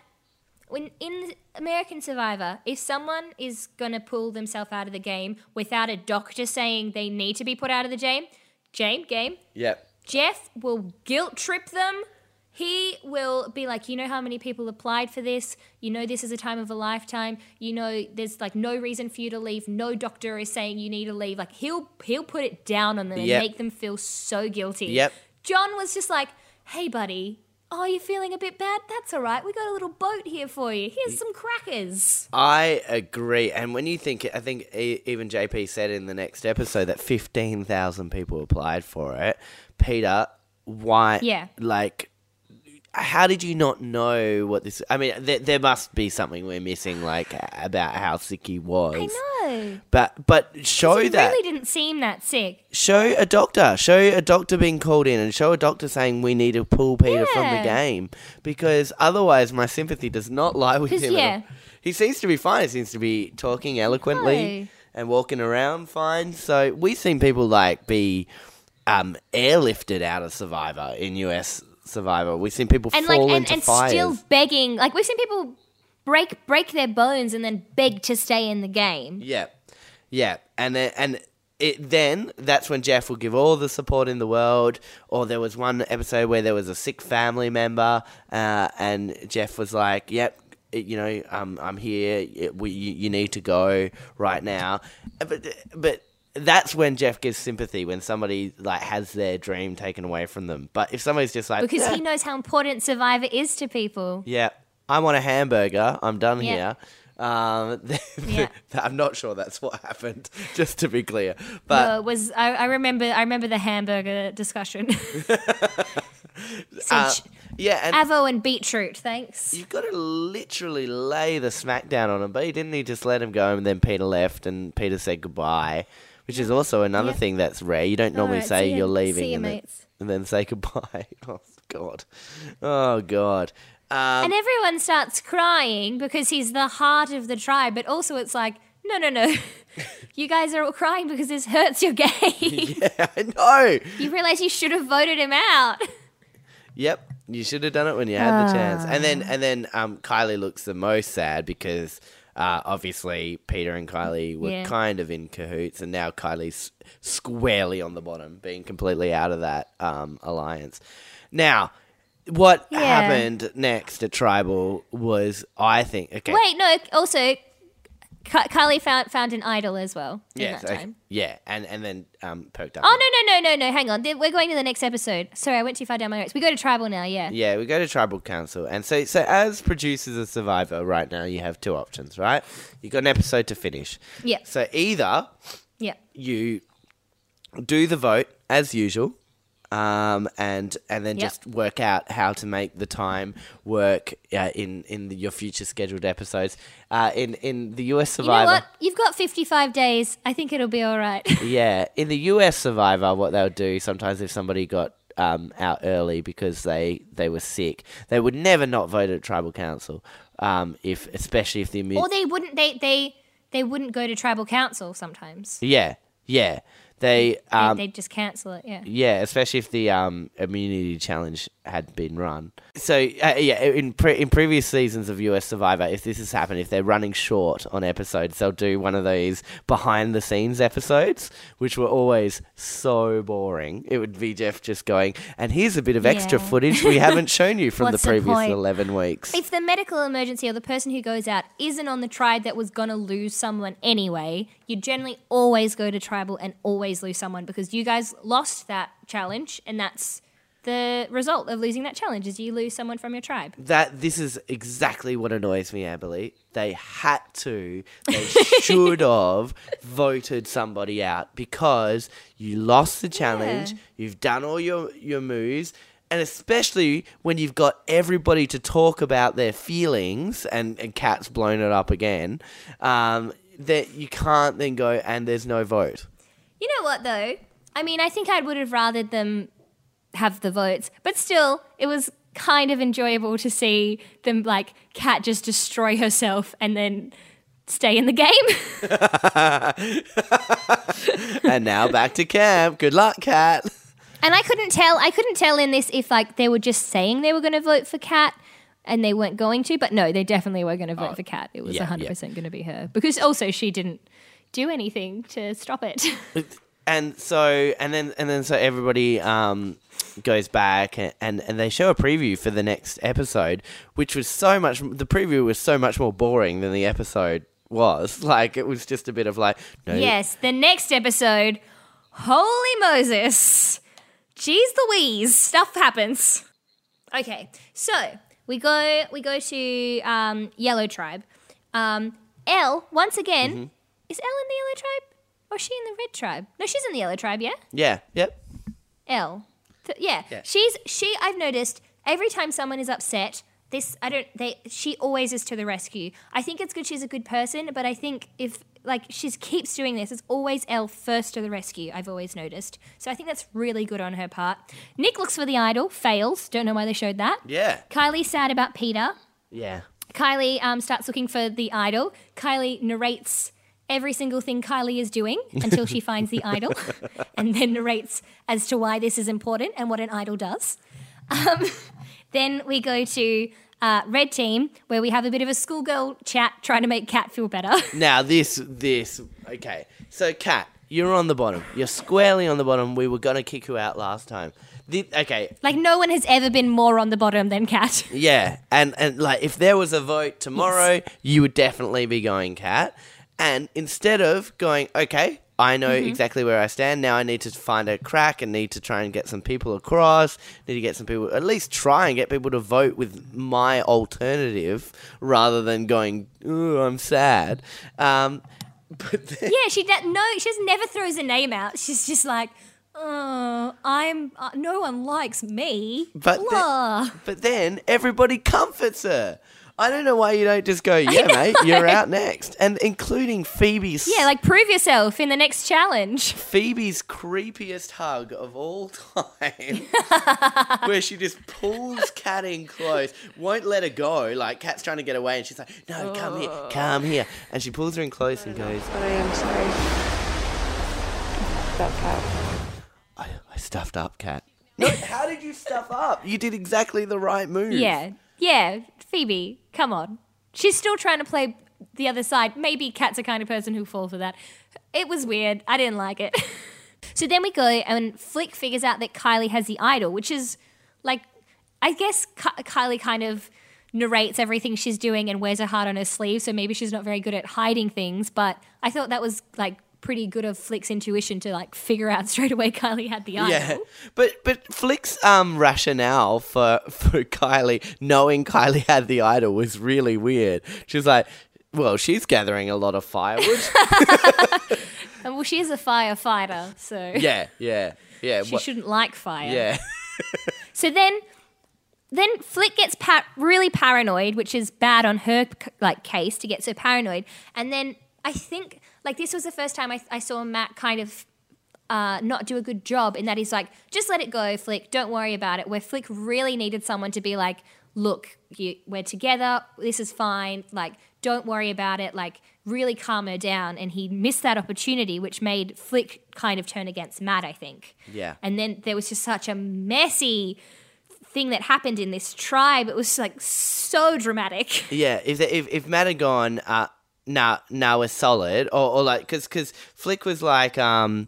When in American Survivor, if someone is gonna pull themselves out of the game without a doctor saying they need to be put out of the game, game, game, yep. Jeff will guilt trip them. He will be like, you know how many people applied for this? You know this is a time of a lifetime. You know there's like no reason for you to leave. No doctor is saying you need to leave. Like he'll he'll put it down on them Yep. and make them feel so guilty. Yep. John was just like, hey buddy, oh you're feeling a bit bad? That's all right. We got a little boat here for you. Here's some crackers. I agree. And when you think, I think e- even JP said in the next episode that 15,000 people applied for it. Peter, why? Yeah. Like, how did you not know what this? I mean, there, there must be something we're missing, like about how sick he was. I know. But but show that He that. really didn't seem that sick. show a doctor. Show a doctor being called in, and show a doctor saying we need to pull Peter from the game because otherwise, my sympathy does not lie with him. at yeah. all. He seems to be fine. He seems to be talking eloquently No. and walking around fine. So we've seen people like be um, airlifted out of Survivor in US Survivor. We've seen people and like fall and, into and fires. still begging like we've seen people break break their bones and then beg to stay in the game Yeah, yeah, and then, and it then that's when Jeff will give all the support in the world. Or there was one episode where there was a sick family member, uh, and Jeff was like, "Yep." You know, um, I'm here. We, you, you need to go right now. Uh, But, but that's when Jeff gives sympathy when somebody like has their dream taken away from them. But if somebody's just like, because "Yeah, he knows how important survivor is to people yeah, I want a hamburger. I'm done Yeah. here. Um, *laughs* Yeah. *laughs* I'm not sure that's what happened. *laughs* Just to be clear, but Uh, was I, I remember I remember the hamburger discussion uh, yeah, and avo and beetroot thanks you've got to literally lay the smack down on him. But he didn't. He just let him go, and then Peter left, and Peter said goodbye, which is also another Yeah. thing that's rare. You don't normally Alright, say you're leaving and, and then say *laughs* goodbye. Oh God, oh God. Um, and everyone starts crying because he's the heart of the tribe but also it's like no no no *laughs* you guys are all crying because this hurts your *laughs* game yeah, I know. you realize you should have voted him out Yep. You should have done it when you had the chance. And then and then um, Kylie looks the most sad because uh, obviously Peter and Kylie were Yeah. kind of in cahoots, and now Kylie's squarely on the bottom, being completely out of that um, alliance. Now, what Yeah. happened next at Tribal was, I think, okay, Wait, no. Also, Kylie found found an idol as well in yeah, time. yeah, and and then um, perked up. Oh no no no no no! Hang on, we're going to the next episode. Sorry, I went too far down my notes. We go to tribal now. Yeah. Yeah, we go to tribal council, and so so as producers of Survivor right now, you have two options, right? You have got an episode to finish. Yeah. So either Yeah. you do the vote as usual, um, and and then Yep. just work out how to make the time work uh, in in the, your future scheduled episodes. Uh, in in the US You know Survivor, what? You've got 55 days. I think it'll be all right. *laughs* yeah, in the US Survivor, what they'll do sometimes if somebody got um, out early because they they were sick, they would never not vote at tribal council. Um, if especially if the immune, or they wouldn't. They they they wouldn't go to tribal council sometimes. yeah, yeah, they They- um, They'd just cancel it. Yeah. Yeah, especially if the um, immunity challenge had been run. So uh, yeah, in pre- in previous seasons of US Survivor, if this has happened, if they're running short on episodes, they'll do one of these behind the scenes episodes, which were always so boring. It would be Jeff just going, and here's a bit of extra Yeah. footage we haven't *laughs* shown you from the What's the previous eleven weeks. If the medical emergency or the person who goes out isn't on the tribe that was going to lose someone anyway, you generally always go to tribal and always lose someone because you guys lost that challenge and that's the result of losing that challenge is you lose someone from your tribe. that this is exactly what annoys me, Amberly. They had to, they *laughs* should have voted somebody out because you lost the challenge, Yeah. you've done all your, your moves, and especially when you've got everybody to talk about their feelings and, and Kat's blown it up again, um, that you can't then go and there's no vote. You know what though? I mean, I think I would have rathered them have the votes, but still, it was kind of enjoyable to see them like Kat just destroy herself and then stay in the game. *laughs* *laughs* and now back to camp. Good luck, Kat. And I couldn't tell. I couldn't tell in this if like they were just saying they were going to vote for Kat and they weren't going to. But no, they definitely were going to vote oh, for Kat. It was yeah, hundred yeah. percent going to be her because also she didn't do anything to stop it. And so and then and then so everybody um goes back and, and and they show a preview for the next episode which was so much the preview was so much more boring than the episode was *laughs* like it was just a bit of like no yes, the next episode. Holy Moses! Jeez Louise, stuff happens. Okay, so we go we go to um, Yellow Tribe. Um, Elle once again Mm-hmm. is L in the Yellow Tribe or is she in the Red Tribe? No, she's in the Yellow Tribe. Yeah. yeah yep L. Th- yeah. Yeah. She's she I've noticed every time someone is upset, this I don't they she always is to the rescue. I think it's good she's a good person, but I think if like she keeps doing this, it's always L first to the rescue, I've always noticed. So I think that's really good on her part. Nick looks for the idol, fails. Don't know why they showed that. yeah Kylie's sad about Peter. yeah Kylie um, starts looking for the idol. Kylie narrates every single thing Kylie is doing until she *laughs* finds the idol, and then narrates as to why this is important and what an idol does. Um, *laughs* then we go to uh, Red Team, where we have a bit of a schoolgirl chat trying to make Kat feel better. *laughs* now this this okay so cat you're on the bottom you're squarely on the bottom we were gonna kick you out last time the, okay like, no one has ever been more on the bottom than Kat. Yeah, and and like if there was a vote tomorrow, you would definitely be going cat. And instead of going, okay, I know Mm-hmm. exactly where I stand. Now I need to find a crack and need to try and get some people across. Need to get some people, at least try and get people to vote with my alternative rather than going, ooh, I'm sad. Um, *laughs* but then, yeah, she no, she just never throws a name out. She's just like, oh, I'm uh, no one likes me. But the- Blah. but then everybody comforts her. I don't know why you don't just go, yeah, mate, you're out next, and including Phoebe's Yeah, like prove yourself in the next challenge. Phoebe's creepiest hug of all time, *laughs* where she just pulls Kat in close, won't let her go. Like Kat's trying to get away, and she's like, "No, come here, oh. come here," and she pulls her in close and goes, I am sorry. About Kat. "I, I stuffed up, Kat. No, how did you stuff up? You did exactly the right move. Yeah, yeah, Phoebe, come on. She's still trying to play the other side. Maybe Kat's the kind of person who fall for that. It was weird. I didn't like it. *laughs* so then we go and Flick figures out that Kylie has the idol, which is like, I guess Ky- Kylie kind of narrates everything she's doing and wears her heart on her sleeve. So maybe she's not very good at hiding things. But I thought that was like pretty good of Flick's intuition to like figure out *laughs* straight away Kylie had the idol. Yeah, but but Flick's um rationale for for Kylie knowing Kylie had the idol was really weird. She was like, "Well, she's gathering a lot of firewood." *laughs* And well, she is a firefighter, so yeah, yeah, yeah. *laughs* she what- shouldn't like fire. yeah, So then, then Flick gets pa- really paranoid, which is bad on her like case to get so paranoid. And then I think like this was the first time I, I saw Matt kind of uh, not do a good job in that he's like, just let it go, Flick. Don't worry about it. Where Flick really needed someone to be like, look, you, we're together. This is fine. Like, don't worry about it. Like, really calm her down. And he missed that opportunity, which made Flick kind of turn against Matt, I think. Yeah. And then there was just such a messy thing that happened in this tribe. It was like so dramatic. yeah. If if if Matt had gone, uh, nah, nah, we're solid, or or like, cause cause Flick was like, um,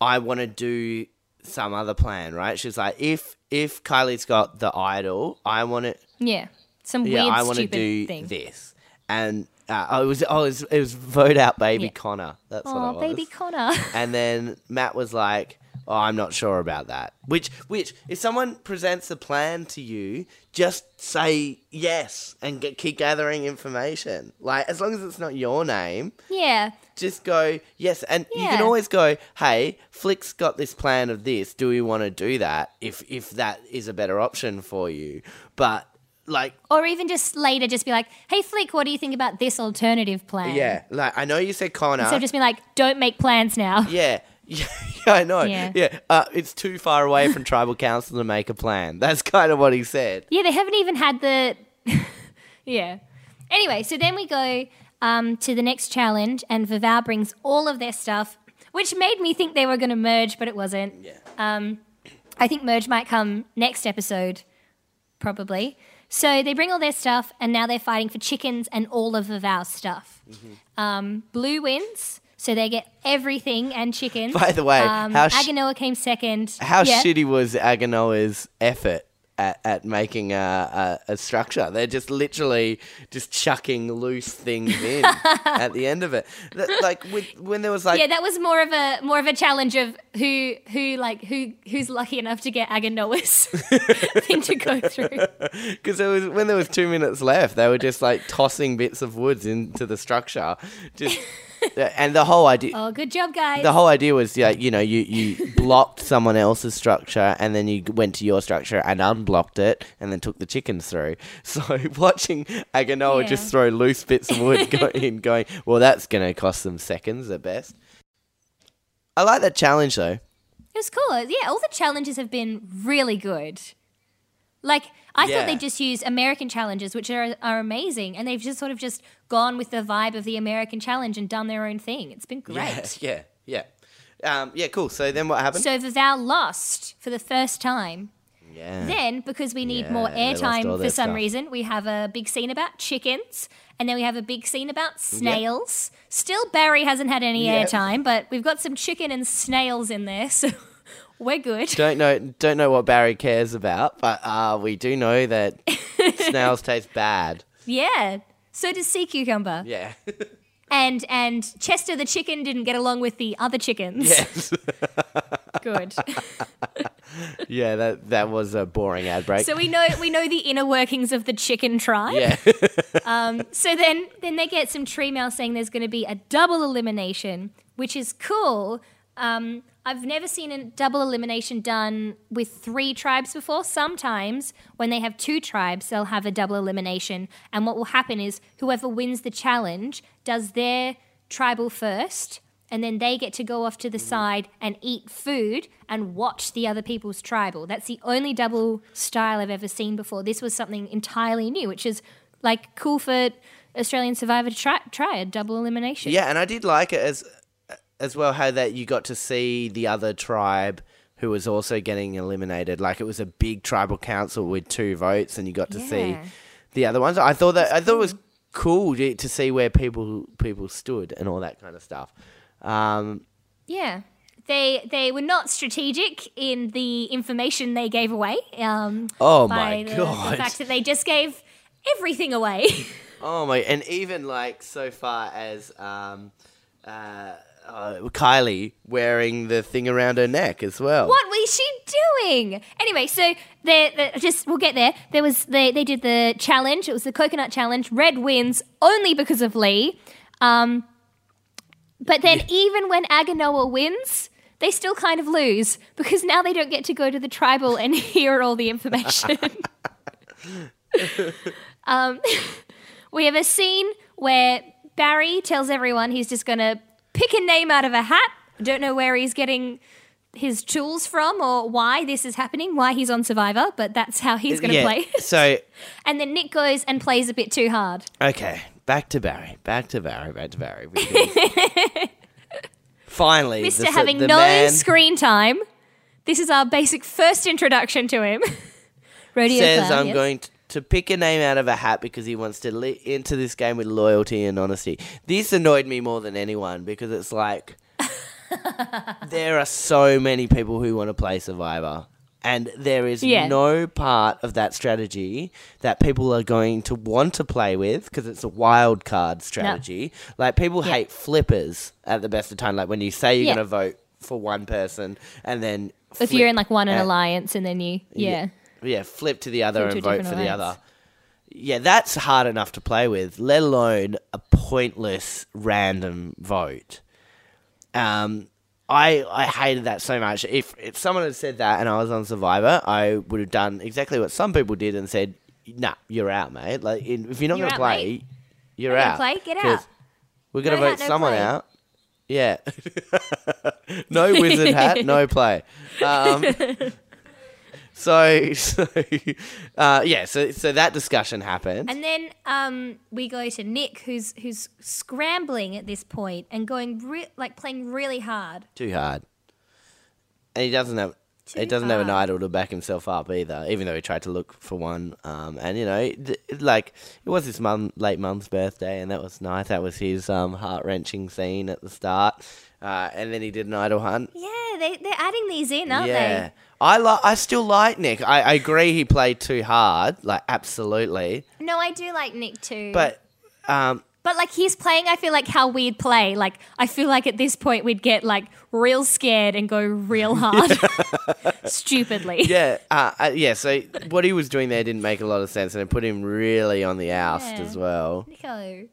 I want to do some other plan, right? She's like, if if Kylie's got the idol, I want to. Yeah. Some yeah, weird, I want to do thing. this. And uh, oh, it was oh, it was, it was vote out baby Yeah. Connor. That's what it Oh, was. baby Connor. And then Matt was like, "Oh, I'm not sure about that." Which which if someone presents a plan to you, just say yes and get, keep gathering information. Like as long as it's not your name, yeah. just go yes and you can always go hey flick's got this plan of this do we want to do that if if that is a better option for you but like Or even just later, just be like, hey, Flick, what do you think about this alternative plan? yeah like i know you said connor So just be like, don't make plans now. yeah *laughs* yeah, I know. Yeah. Yeah, Uh, it's too far away from *laughs* tribal council to make a plan. That's kind of what he said. Yeah, they haven't even had the. *laughs* yeah. Anyway, so then we go um, to the next challenge, and Vavau brings all of their stuff, which made me think they were going to merge, but it wasn't. Yeah. Um, I think merge might come next episode, probably. So they bring all their stuff, and now they're fighting for chickens and all of Vavau's stuff. Mm-hmm. Um, Blue wins, so they get everything and chicken. By the way, um, how sh- Aganoa came second. How Yeah. shitty was Aganoa's effort at, at making a, a, a structure? They're just literally just chucking loose things in *laughs* at the end of it. Like with, when there was like yeah, that was more of a more of a challenge of who who like who who's lucky enough to get Aganoa's *laughs* thing to go through. *laughs* Because was when there was two minutes left, they were just like tossing bits of woods into the structure, just *laughs* and the whole idea. Oh, good job, guys. The whole idea was, yeah, you know, you, you *laughs* blocked someone else's structure and then you went to your structure and unblocked it and then took the chickens through. *laughs* So watching Aganoa Yeah. just throw loose bits of wood go in, going, well, that's going to cost them seconds at best. I like that challenge though. It was cool. Yeah, all the challenges have been really good. Like I Yeah. thought they just used American challenges, which are are amazing, and they've just sort of just gone with the vibe of the American challenge and done their own thing. It's been great. Yeah, *laughs* yeah, yeah. Um, yeah, cool. So then what happened? So Vavau lost for the first time. yeah. Then, because we need more Yeah, lost airtime for some stuff. reason, we have a big scene about chickens, and then we have a big scene about snails. Still, Barry hasn't had any Yep. airtime, but we've got some chicken and snails in there, *laughs* so we're good. don't know don't know what Barry cares about, but uh, we do know that *laughs* snails taste bad. Yeah. So does sea cucumber. Yeah. *laughs* And and Chester the chicken didn't get along with the other chickens. yes. *laughs* Good. Yeah, that that was a boring ad break. so we know we know the inner workings of the chicken tribe. yeah. um, So then, then they get some tree mail saying there's going to be a double elimination, which is cool. Um, I've never seen a double elimination done with three tribes before. Sometimes when they have two tribes, they'll have a double elimination, and what will happen is whoever wins the challenge does their tribal first. And then they get to go off to the side and eat food and watch the other people's tribal. That's the only double style I've ever seen before. This was something entirely new, which is like cool for Australian Survivor to try, try a double elimination. Yeah, and I did like it as as well how that you got to see the other tribe who was also getting eliminated. Like it was a big tribal council with two votes, and you got to see the other ones. I thought that I thought it was cool to, to see where people people stood and all that kind of stuff. Um, Yeah. They they were not strategic in the information they gave away. Um, Oh my the, God. The fact that they just gave everything away. *laughs* Oh my! And even like so far as um, uh, uh, Kylie wearing the thing around her neck as well. what was she doing? Anyway, so they just we'll get there. There was they they did the challenge. It was the coconut challenge. Red wins only because of Lee. Um, but then even when Aganoa wins. They still kind of lose because now they don't get to go to the tribal and *laughs* hear all the information. *laughs* um, *laughs* we have a scene where Barry tells everyone he's just going to pick a name out of a hat. Don't know where he's getting his tools from or why this is happening, why he's on Survivor, but that's how he's going to Yeah, play. so *laughs* and then Nick goes and plays a bit too hard. okay, back to Barry. Back to Barry. Back to Barry. *laughs* Finally, Mr. the, having no man screen time. This is our basic first introduction to him. *laughs* Rodeo says clown, I'm yes. going to, to pick a name out of a hat because he wants to le- into this game with loyalty and honesty. This annoyed me more than anyone because it's like *laughs* there are so many people who want to play Survivor. And there is Yeah. no part of that strategy that people are going to want to play with because it's a wild card strategy. Like people Yeah. hate flippers at the best of time. Like when you say you're Yeah. going to vote for one person and then if you're in like one an alliance and then you yeah. Yeah, flip to the other and vote for the other. Yeah, that's hard enough to play with, let alone a pointless random vote. Um, I I hated that so much. If if someone had said that and I was on Survivor, I would have done exactly what some people did and said, "Nah, you're out, mate. Like in, if you're not You're gonna out, play, mate. you're out. play? Get 'Cause out. We're gonna No vote no someone play. out. Yeah. *laughs* no *laughs* wizard hat, no play. Um, *laughs* so, *laughs* so uh, yeah, so so that discussion happened. And then um, we go to Nick, who's who's scrambling at this point and going re- like playing really hard. Too hard. And he doesn't have he doesn't have an idol to back himself up either, even though he tried to look for one. Um, and you know, it, it- like it was his mum late mum's birthday, and that was nice. That was his um, heart wrenching scene at the start. Uh, and then he did an idol hunt. Yeah, they they're adding these in, aren't they? yeah, I li- I still like Nick. I, I agree he played too hard, like absolutely. No, I do like Nick too. But um, but like he's playing, I feel like how we'd play. Like I feel like at this point we'd get like real scared and go real *laughs* hard, stupidly. yeah, uh, uh, yeah. So what he was doing there didn't make a lot of sense, and it put him really on the oust Yeah. as well. Nico.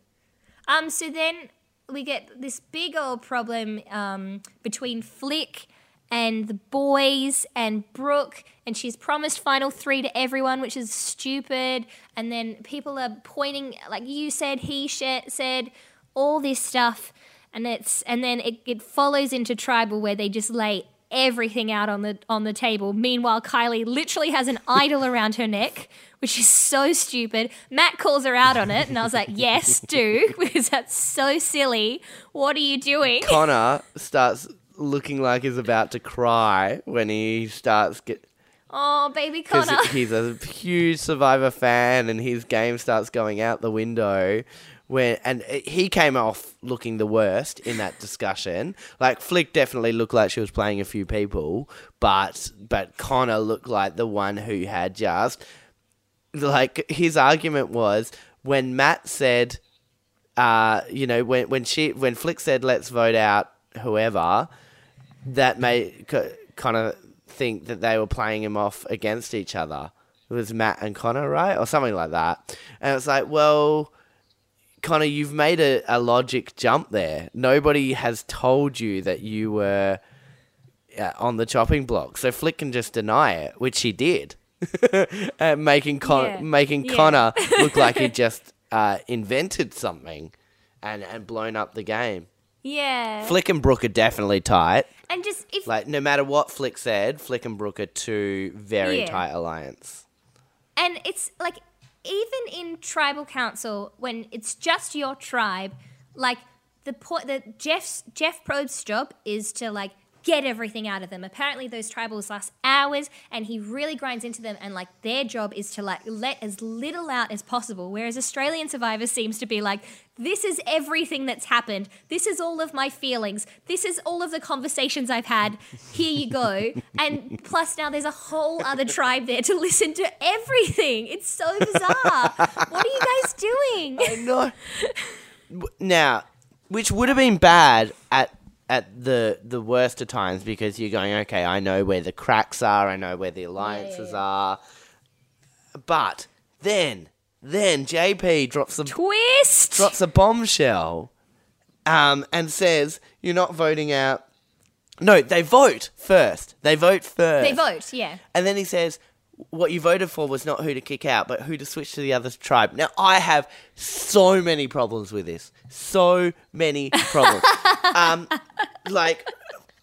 Um, so then we get this big old problem um, between Flick and the boys and Brooke, and she's promised final three to everyone, which is stupid. And then people are pointing, like you said, he sh- said, all this stuff, and it's and then it, it follows into tribal where they just lay everything out on the on the table. Meanwhile, Kylie literally has an *laughs* idol around her neck, which is so stupid. Matt calls her out on it, and I was like, "Yes, *laughs* do," *laughs* because that's so silly. What are you doing? Connor starts looking like he's about to cry when he starts get Oh, baby Connor. he's a huge Survivor fan and his game starts going out the window. When and he came off looking the worst in that discussion. Like Flick definitely looked like she was playing a few people, but but Connor looked like the one who had just like his argument was when Matt said, uh, you know, when when she when Flick said let's vote out whoever, that made kind of think that they were playing him off against each other. It was Matt and Connor, right, or something like that. And it's like, well, Connor, you've made a, a logic jump there. Nobody has told you that you were uh, on the chopping block, so Flick can just deny it, which he did, *laughs* uh, making Con- Yeah. making Yeah. Connor look like he *laughs* just uh, invented something and and blown up the game. yeah. Flick and Brooke are definitely tight. And just if Like no matter what Flick said, Flick and Brooke are two very Yeah. tight alliance. and it's like even in tribal council when it's just your tribe like the point that jeff's jeff Probst's job is to like get everything out of them. Apparently, those tribals last hours, and he really grinds into them. And like their job is to like let as little out as possible. Whereas Australian Survivor seems to be like, this is everything that's happened. This is all of my feelings. This is all of the conversations I've had. Here you go. *laughs* and plus, now there's a whole other tribe there to listen to everything. It's so bizarre. what are you guys *laughs* doing? no. Now, which would have been bad at at the the worst of times because you're going, okay, I know where the cracks are, I know where the alliances yeah. are, but then then JP drops a Twist. drops a bombshell, um, and says you're not voting out. No, they vote first. They vote first. They vote, yeah. And then he says, what you voted for was not who to kick out, but who to switch to the other tribe. Now, I have so many problems with this. So many problems. *laughs* um, like,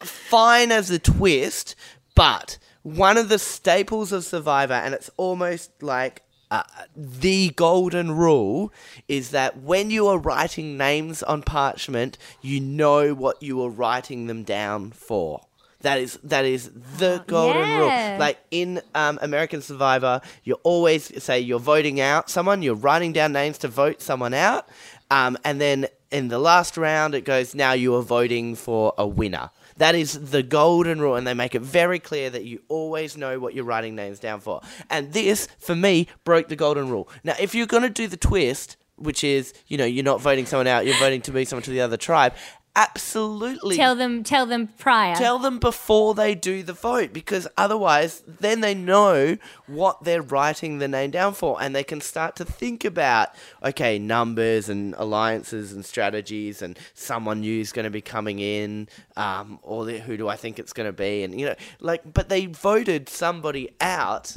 fine as a twist, but one of the staples of Survivor, and it's almost like uh, the golden rule is that when you are writing names on parchment, you know what you are writing them down for. That is that is the golden yeah. rule. Like in um, American Survivor, you always say you're voting out someone, you're writing down names to vote someone out, um, and then in the last round it goes now you are voting for a winner. That is the golden rule, and they make it very clear that you always know what you're writing names down for. And this, for me, broke the golden rule. Now, if you're going to do the twist, which is, you know, you're not voting someone out, you're voting to be someone to the other tribe, absolutely Tell them, tell them prior. tell them before they do the vote because otherwise then they know what they're writing the name down for and they can start to think about okay numbers and alliances and strategies and someone new is going to be coming in um, or the, who do i think it's going to be and you know like but they voted somebody out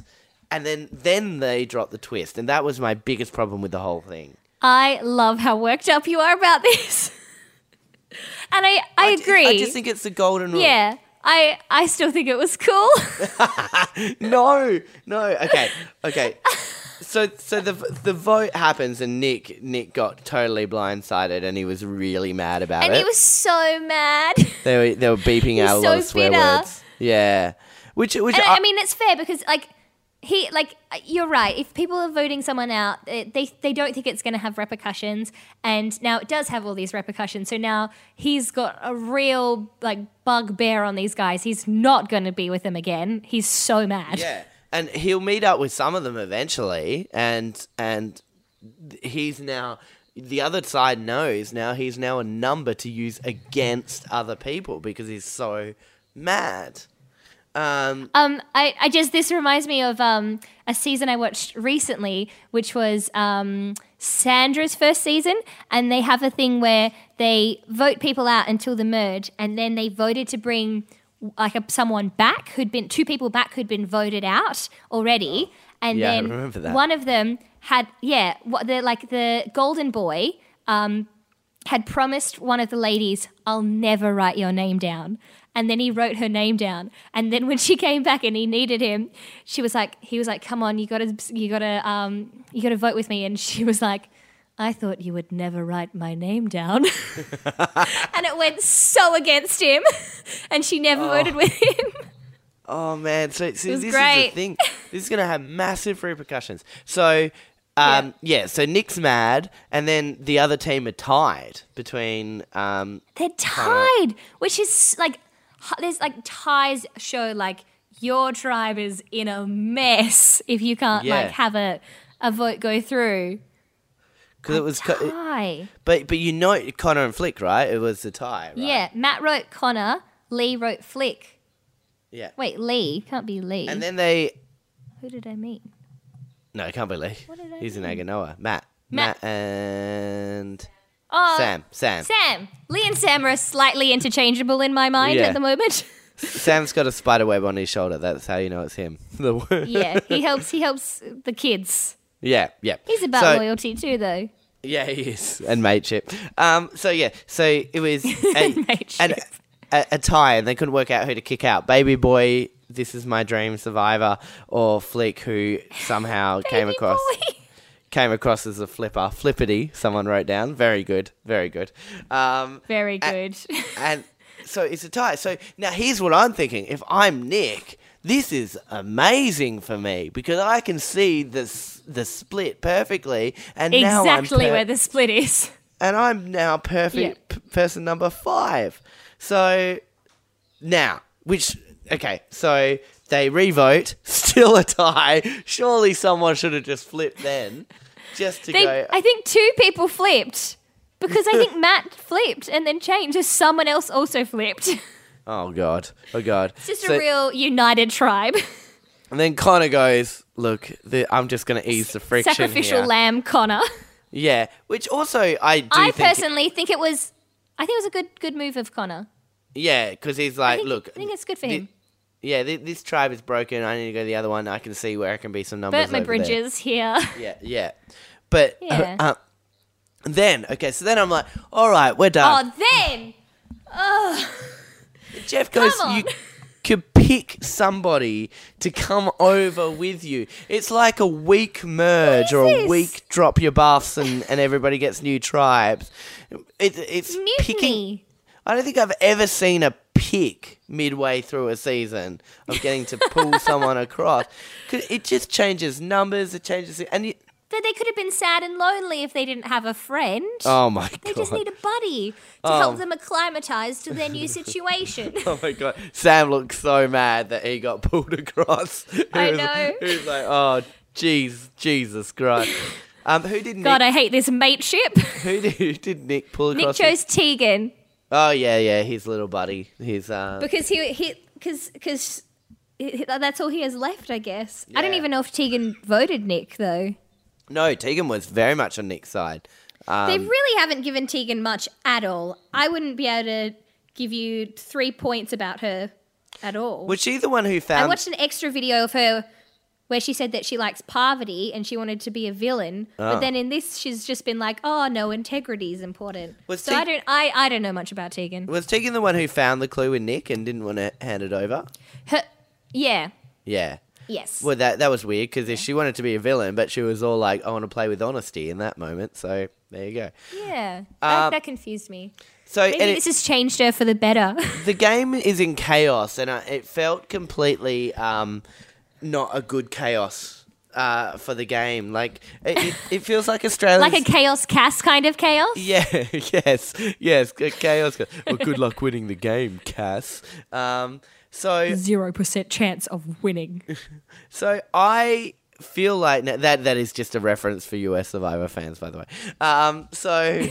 and then then they dropped the twist and that was my biggest problem with the whole thing I love how worked up you are about this. *laughs* and I, I, ju- agree. i just think it's the golden rule yeah. I, I still think it was cool. *laughs* *laughs* no, no. Okay, okay. So, so the the vote happens, and Nick Nick got totally blindsided, and he was really mad about and it. And he was so mad. *laughs* they were they were beeping out a lot so of swear bitter. words. Yeah, which which I, I, I mean, it's fair because like he like uh, you're right. If people are voting someone out, they they don't think it's going to have repercussions, and now it does have all these repercussions. So now he's got a real like bugbear on these guys. He's not going to be with them again. He's so mad. yeah, and he'll meet up with some of them eventually, and and he's now. The other side knows now he's now a number to use against other people because he's so mad. Um, Um, I, I just this reminds me of um a season I watched recently, which was um Sandra's first season, and they have a thing where they vote people out until the merge, and then they voted to bring like a, someone back who'd been two people back who'd been voted out already, and Yeah, then one of them had yeah, what the like the golden boy um had promised one of the ladies, I'll never write your name down. And then he wrote her name down. And then when she *laughs* came back and he needed him, she was like, he was like, come on, you gotta, you gotta, um, you gotta vote with me. And she was like, I thought you would never write my name down. *laughs* and it went so against him. *laughs* and she never voted with him. Oh man, so, so this is great. the thing. This is gonna have massive repercussions. So, um, yeah. So Nick's mad, and then the other team are tied between. Um, They're tied, which is like there's like ties show like your tribe is in a mess if you can't Yeah. like have a a vote go through. because it was, Tie. but but you know Connor and Flick, right? It was the tie, right? Yeah, Matt wrote Connor, Lee wrote Flick. yeah. Wait, Lee can't be Lee. And then they Who did I mean? No, it can't be Lee. What did I He's in? Aganoa. Matt, Matt. Matt, and Oh, Sam. Sam. Sam. Lee and Sam are slightly interchangeable in my mind Yeah. at the moment. *laughs* Sam's got a spider web on his shoulder. That's how you know it's him. *laughs* The- yeah, he helps. He helps the kids. yeah, yeah. He's about So- loyalty too, though. Yeah, he is, and mateship. Um, so yeah, so it was *laughs* a, Mateship. an- a, a tie, and they couldn't work out who to kick out. Baby boy, this is my dream survivor, or Flick, who somehow *laughs* came across *laughs* came across as a flipper, flippity. Someone wrote down. Very good, very good. Um, Very good. *laughs* and so it's a tie. So now here's what I'm thinking. If I'm Nick, this is amazing for me because I can see the the split perfectly, and now I'm exactly per- where the split is. and I'm now perfect p- person number five. So now, which okay, so they revote, *laughs* still a tie. Surely someone should have just flipped then, just to They, go. I think two people flipped because I think *laughs* Matt flipped and then changed. So someone else also flipped. Oh god, oh god. It's just So- a real united tribe. And then Connor goes, "Look, the, I'm just going to ease the friction Sacrificial here." lamb, Connor. Yeah, which also I do I think. personally think it was. I think it was a good good move of Connor. Yeah, because he's I like, think, look, I think it's good for thi- him. yeah, thi- this tribe is broken. I need to go to the other one. I can see where I can be some numbers. Burnt my over there." bridges here. Yeah, yeah. But *laughs* Yeah. uh, then, okay, so then I'm like, all right, we're done. Oh, then oh. Jeff goes, you could pick somebody to come over with you. It's like a week merge or a week drop your buffs and, and everybody gets new tribes. It, it's picking. I don't think I've ever seen a pick midway through a season of getting to pull *laughs* someone across. It just changes numbers. It changes, and you, That they could have been sad and lonely if they didn't have a friend. oh my god. they just need a buddy to help them acclimatize to their new *laughs* situation. Oh my god, Sam looked so mad that he got pulled across. *laughs* He I was- know. He was like, "Oh, jeez, Jesus Christ." Um, who did Nick? God, I hate this mateship. who, did, who did Nick pull across? Nick chose Tegan Oh yeah, yeah, his little buddy. His uh, because he he because because that's all he has left, I guess. I don't Yeah. even know if Tegan voted Nick though. no, Tegan was very much on Nick's side. Um, they really haven't given Tegan much at all. I wouldn't be able to give you three points about her at all. was she the one who found I found? watched an extra video of her where she said that she likes poverty and she wanted to be a villain. But then in this, she's just been like, "Oh no, integrity is important." Was so Te- I don't, I, I don't know much about Tegan. was Tegan the one who found the clue in Nick and didn't want to hand it over? Her, yeah, Yeah. yes. Well, that that was weird because if she wanted to be a villain, but she was all like, "I want to play with honesty" in that moment. So there you go. yeah, that, Um, that confused me. So Maybe and it- this has changed her for the better. the game is in chaos, and uh, it felt completely um, not a good chaos uh, for the game. Like it, it, it feels like Australians. like a chaos cast kind of chaos. *laughs* yeah, yes, yes, a chaos. Well, good luck winning the game, Kass. Um, so, Zero percent chance of winning. *laughs* so I feel like now, that that is just a reference for US Survivor fans, by the way. Um, so,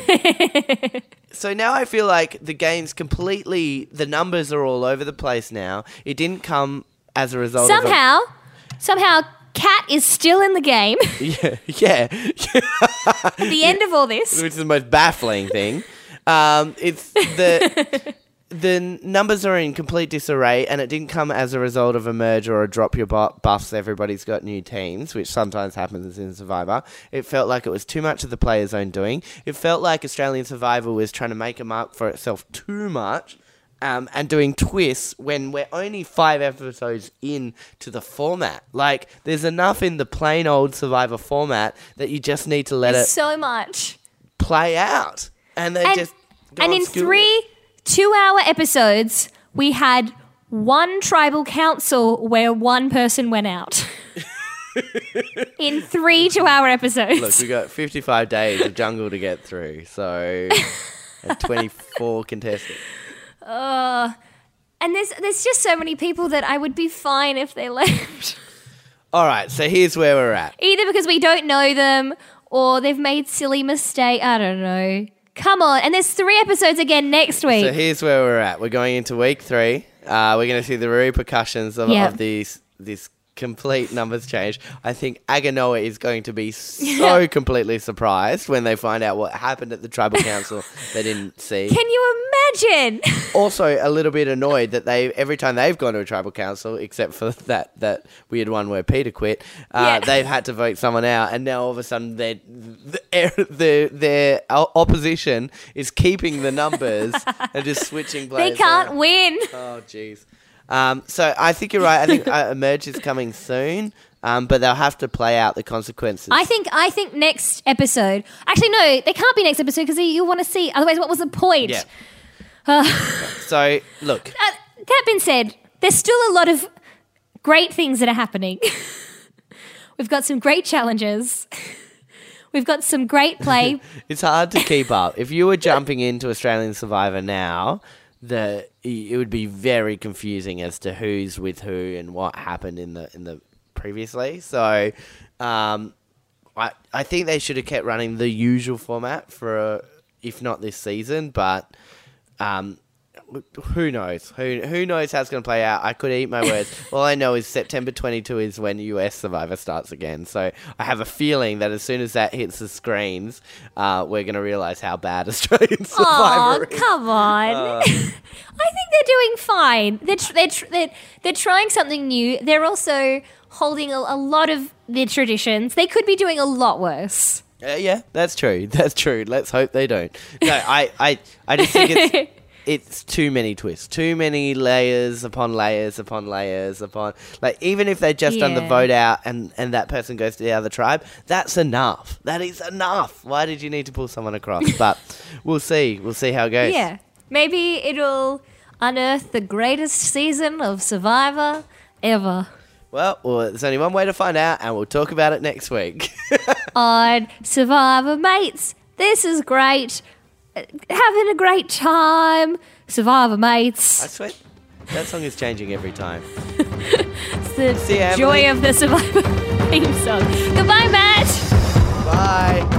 *laughs* so now I feel like the game's completely. The numbers are all over the place now. It didn't come as a result. of a- somehow, Kat is still in the game. *laughs* Yeah, yeah. At *laughs* the end of all this, Which is the most baffling thing. Um, it's the *laughs* the numbers are in complete disarray, and it didn't come as a result of a merge or a drop your bu- buffs. Everybody's got new teams, which sometimes happens in Survivor. It felt like it was too much of the player's own doing. It felt like Australian Survivor was trying to make a mark for itself too much. Um, and doing twists when we're only five episodes in to the format. Like, there's enough in the plain old Survivor format that you just need to let it so much. play out, and they and, just go and on in three two-hour episodes, we had one tribal council where one person went out. *laughs* in three two-hour episodes. Look, we got 55 days of jungle to get through, so *laughs* and 24 contestants. And there's there's just so many people that I would be fine if they *laughs* left. All right, so here's where we're at. Either because we don't know them or they've made silly mistake. I don't know. Come on, and there's three episodes again next week. So here's where we're at. We're going into week three. Uh, we're going to see the repercussions of, Yep. of these this complete numbers change. I think Aganoa is going to be *laughs* so completely surprised when they find out what happened at the tribal *laughs* council they didn't see. Can you imagine? *laughs* also a little bit annoyed that they every time they've gone to a tribal council, except for that that weird one where Peter quit, uh, Yeah. they've had to vote someone out, and now all of a sudden their the, their their opposition is keeping the numbers and just switching they can't win. Oh jeez. Um, so I think you're right. I think uh, Emerge is coming soon, um, but they'll have to play out the consequences. I think I think next episode. Actually, no, they can't be next episode because you want to see. Otherwise, what was the point? Yeah. so look, *laughs* Uh, that being said, there's still a lot of great things that are happening. *laughs* We've got some great challenges. *laughs* We've got some great play. it's hard to keep up. If you were jumping into Australian Survivor now, the it would be very confusing as to who's with who and what happened in the in the previously. So, um, I I think they should have kept running the usual format for if not this season, but um, who knows? Who who knows how it's going to play out? I could eat my words. *laughs* All I know is September 22 is when US Survivor starts again. So I have a feeling that as soon as that hits the screens, uh, we're going to realize how bad *laughs* Australian Oh, Survivor is. come on. *laughs* I think they're doing fine. They're, tr- they're, tr- they're, they're trying something new. They're also holding a, a lot of their traditions. They could be doing a lot worse. Uh, yeah, that's true. That's true. Let's hope they don't. No, I, I, I just think it's it's too many twists, too many layers upon layers upon layers upon. Like even if they just done the vote out and and that person goes to the other tribe, that's enough. That is enough. Why did you need to pull someone across? *laughs* But we'll see. We'll see how it goes. Yeah. Maybe it'll unearth the greatest season of Survivor ever Well, well, there's only one way to find out, and we'll talk about it next week. *laughs* on Survivor Mates. This is great. Having a great time. Survivor I Mates. swear, that song is changing every time. *laughs* It's the See joy of the Survivor *laughs* theme song. Goodbye, Matt. Bye.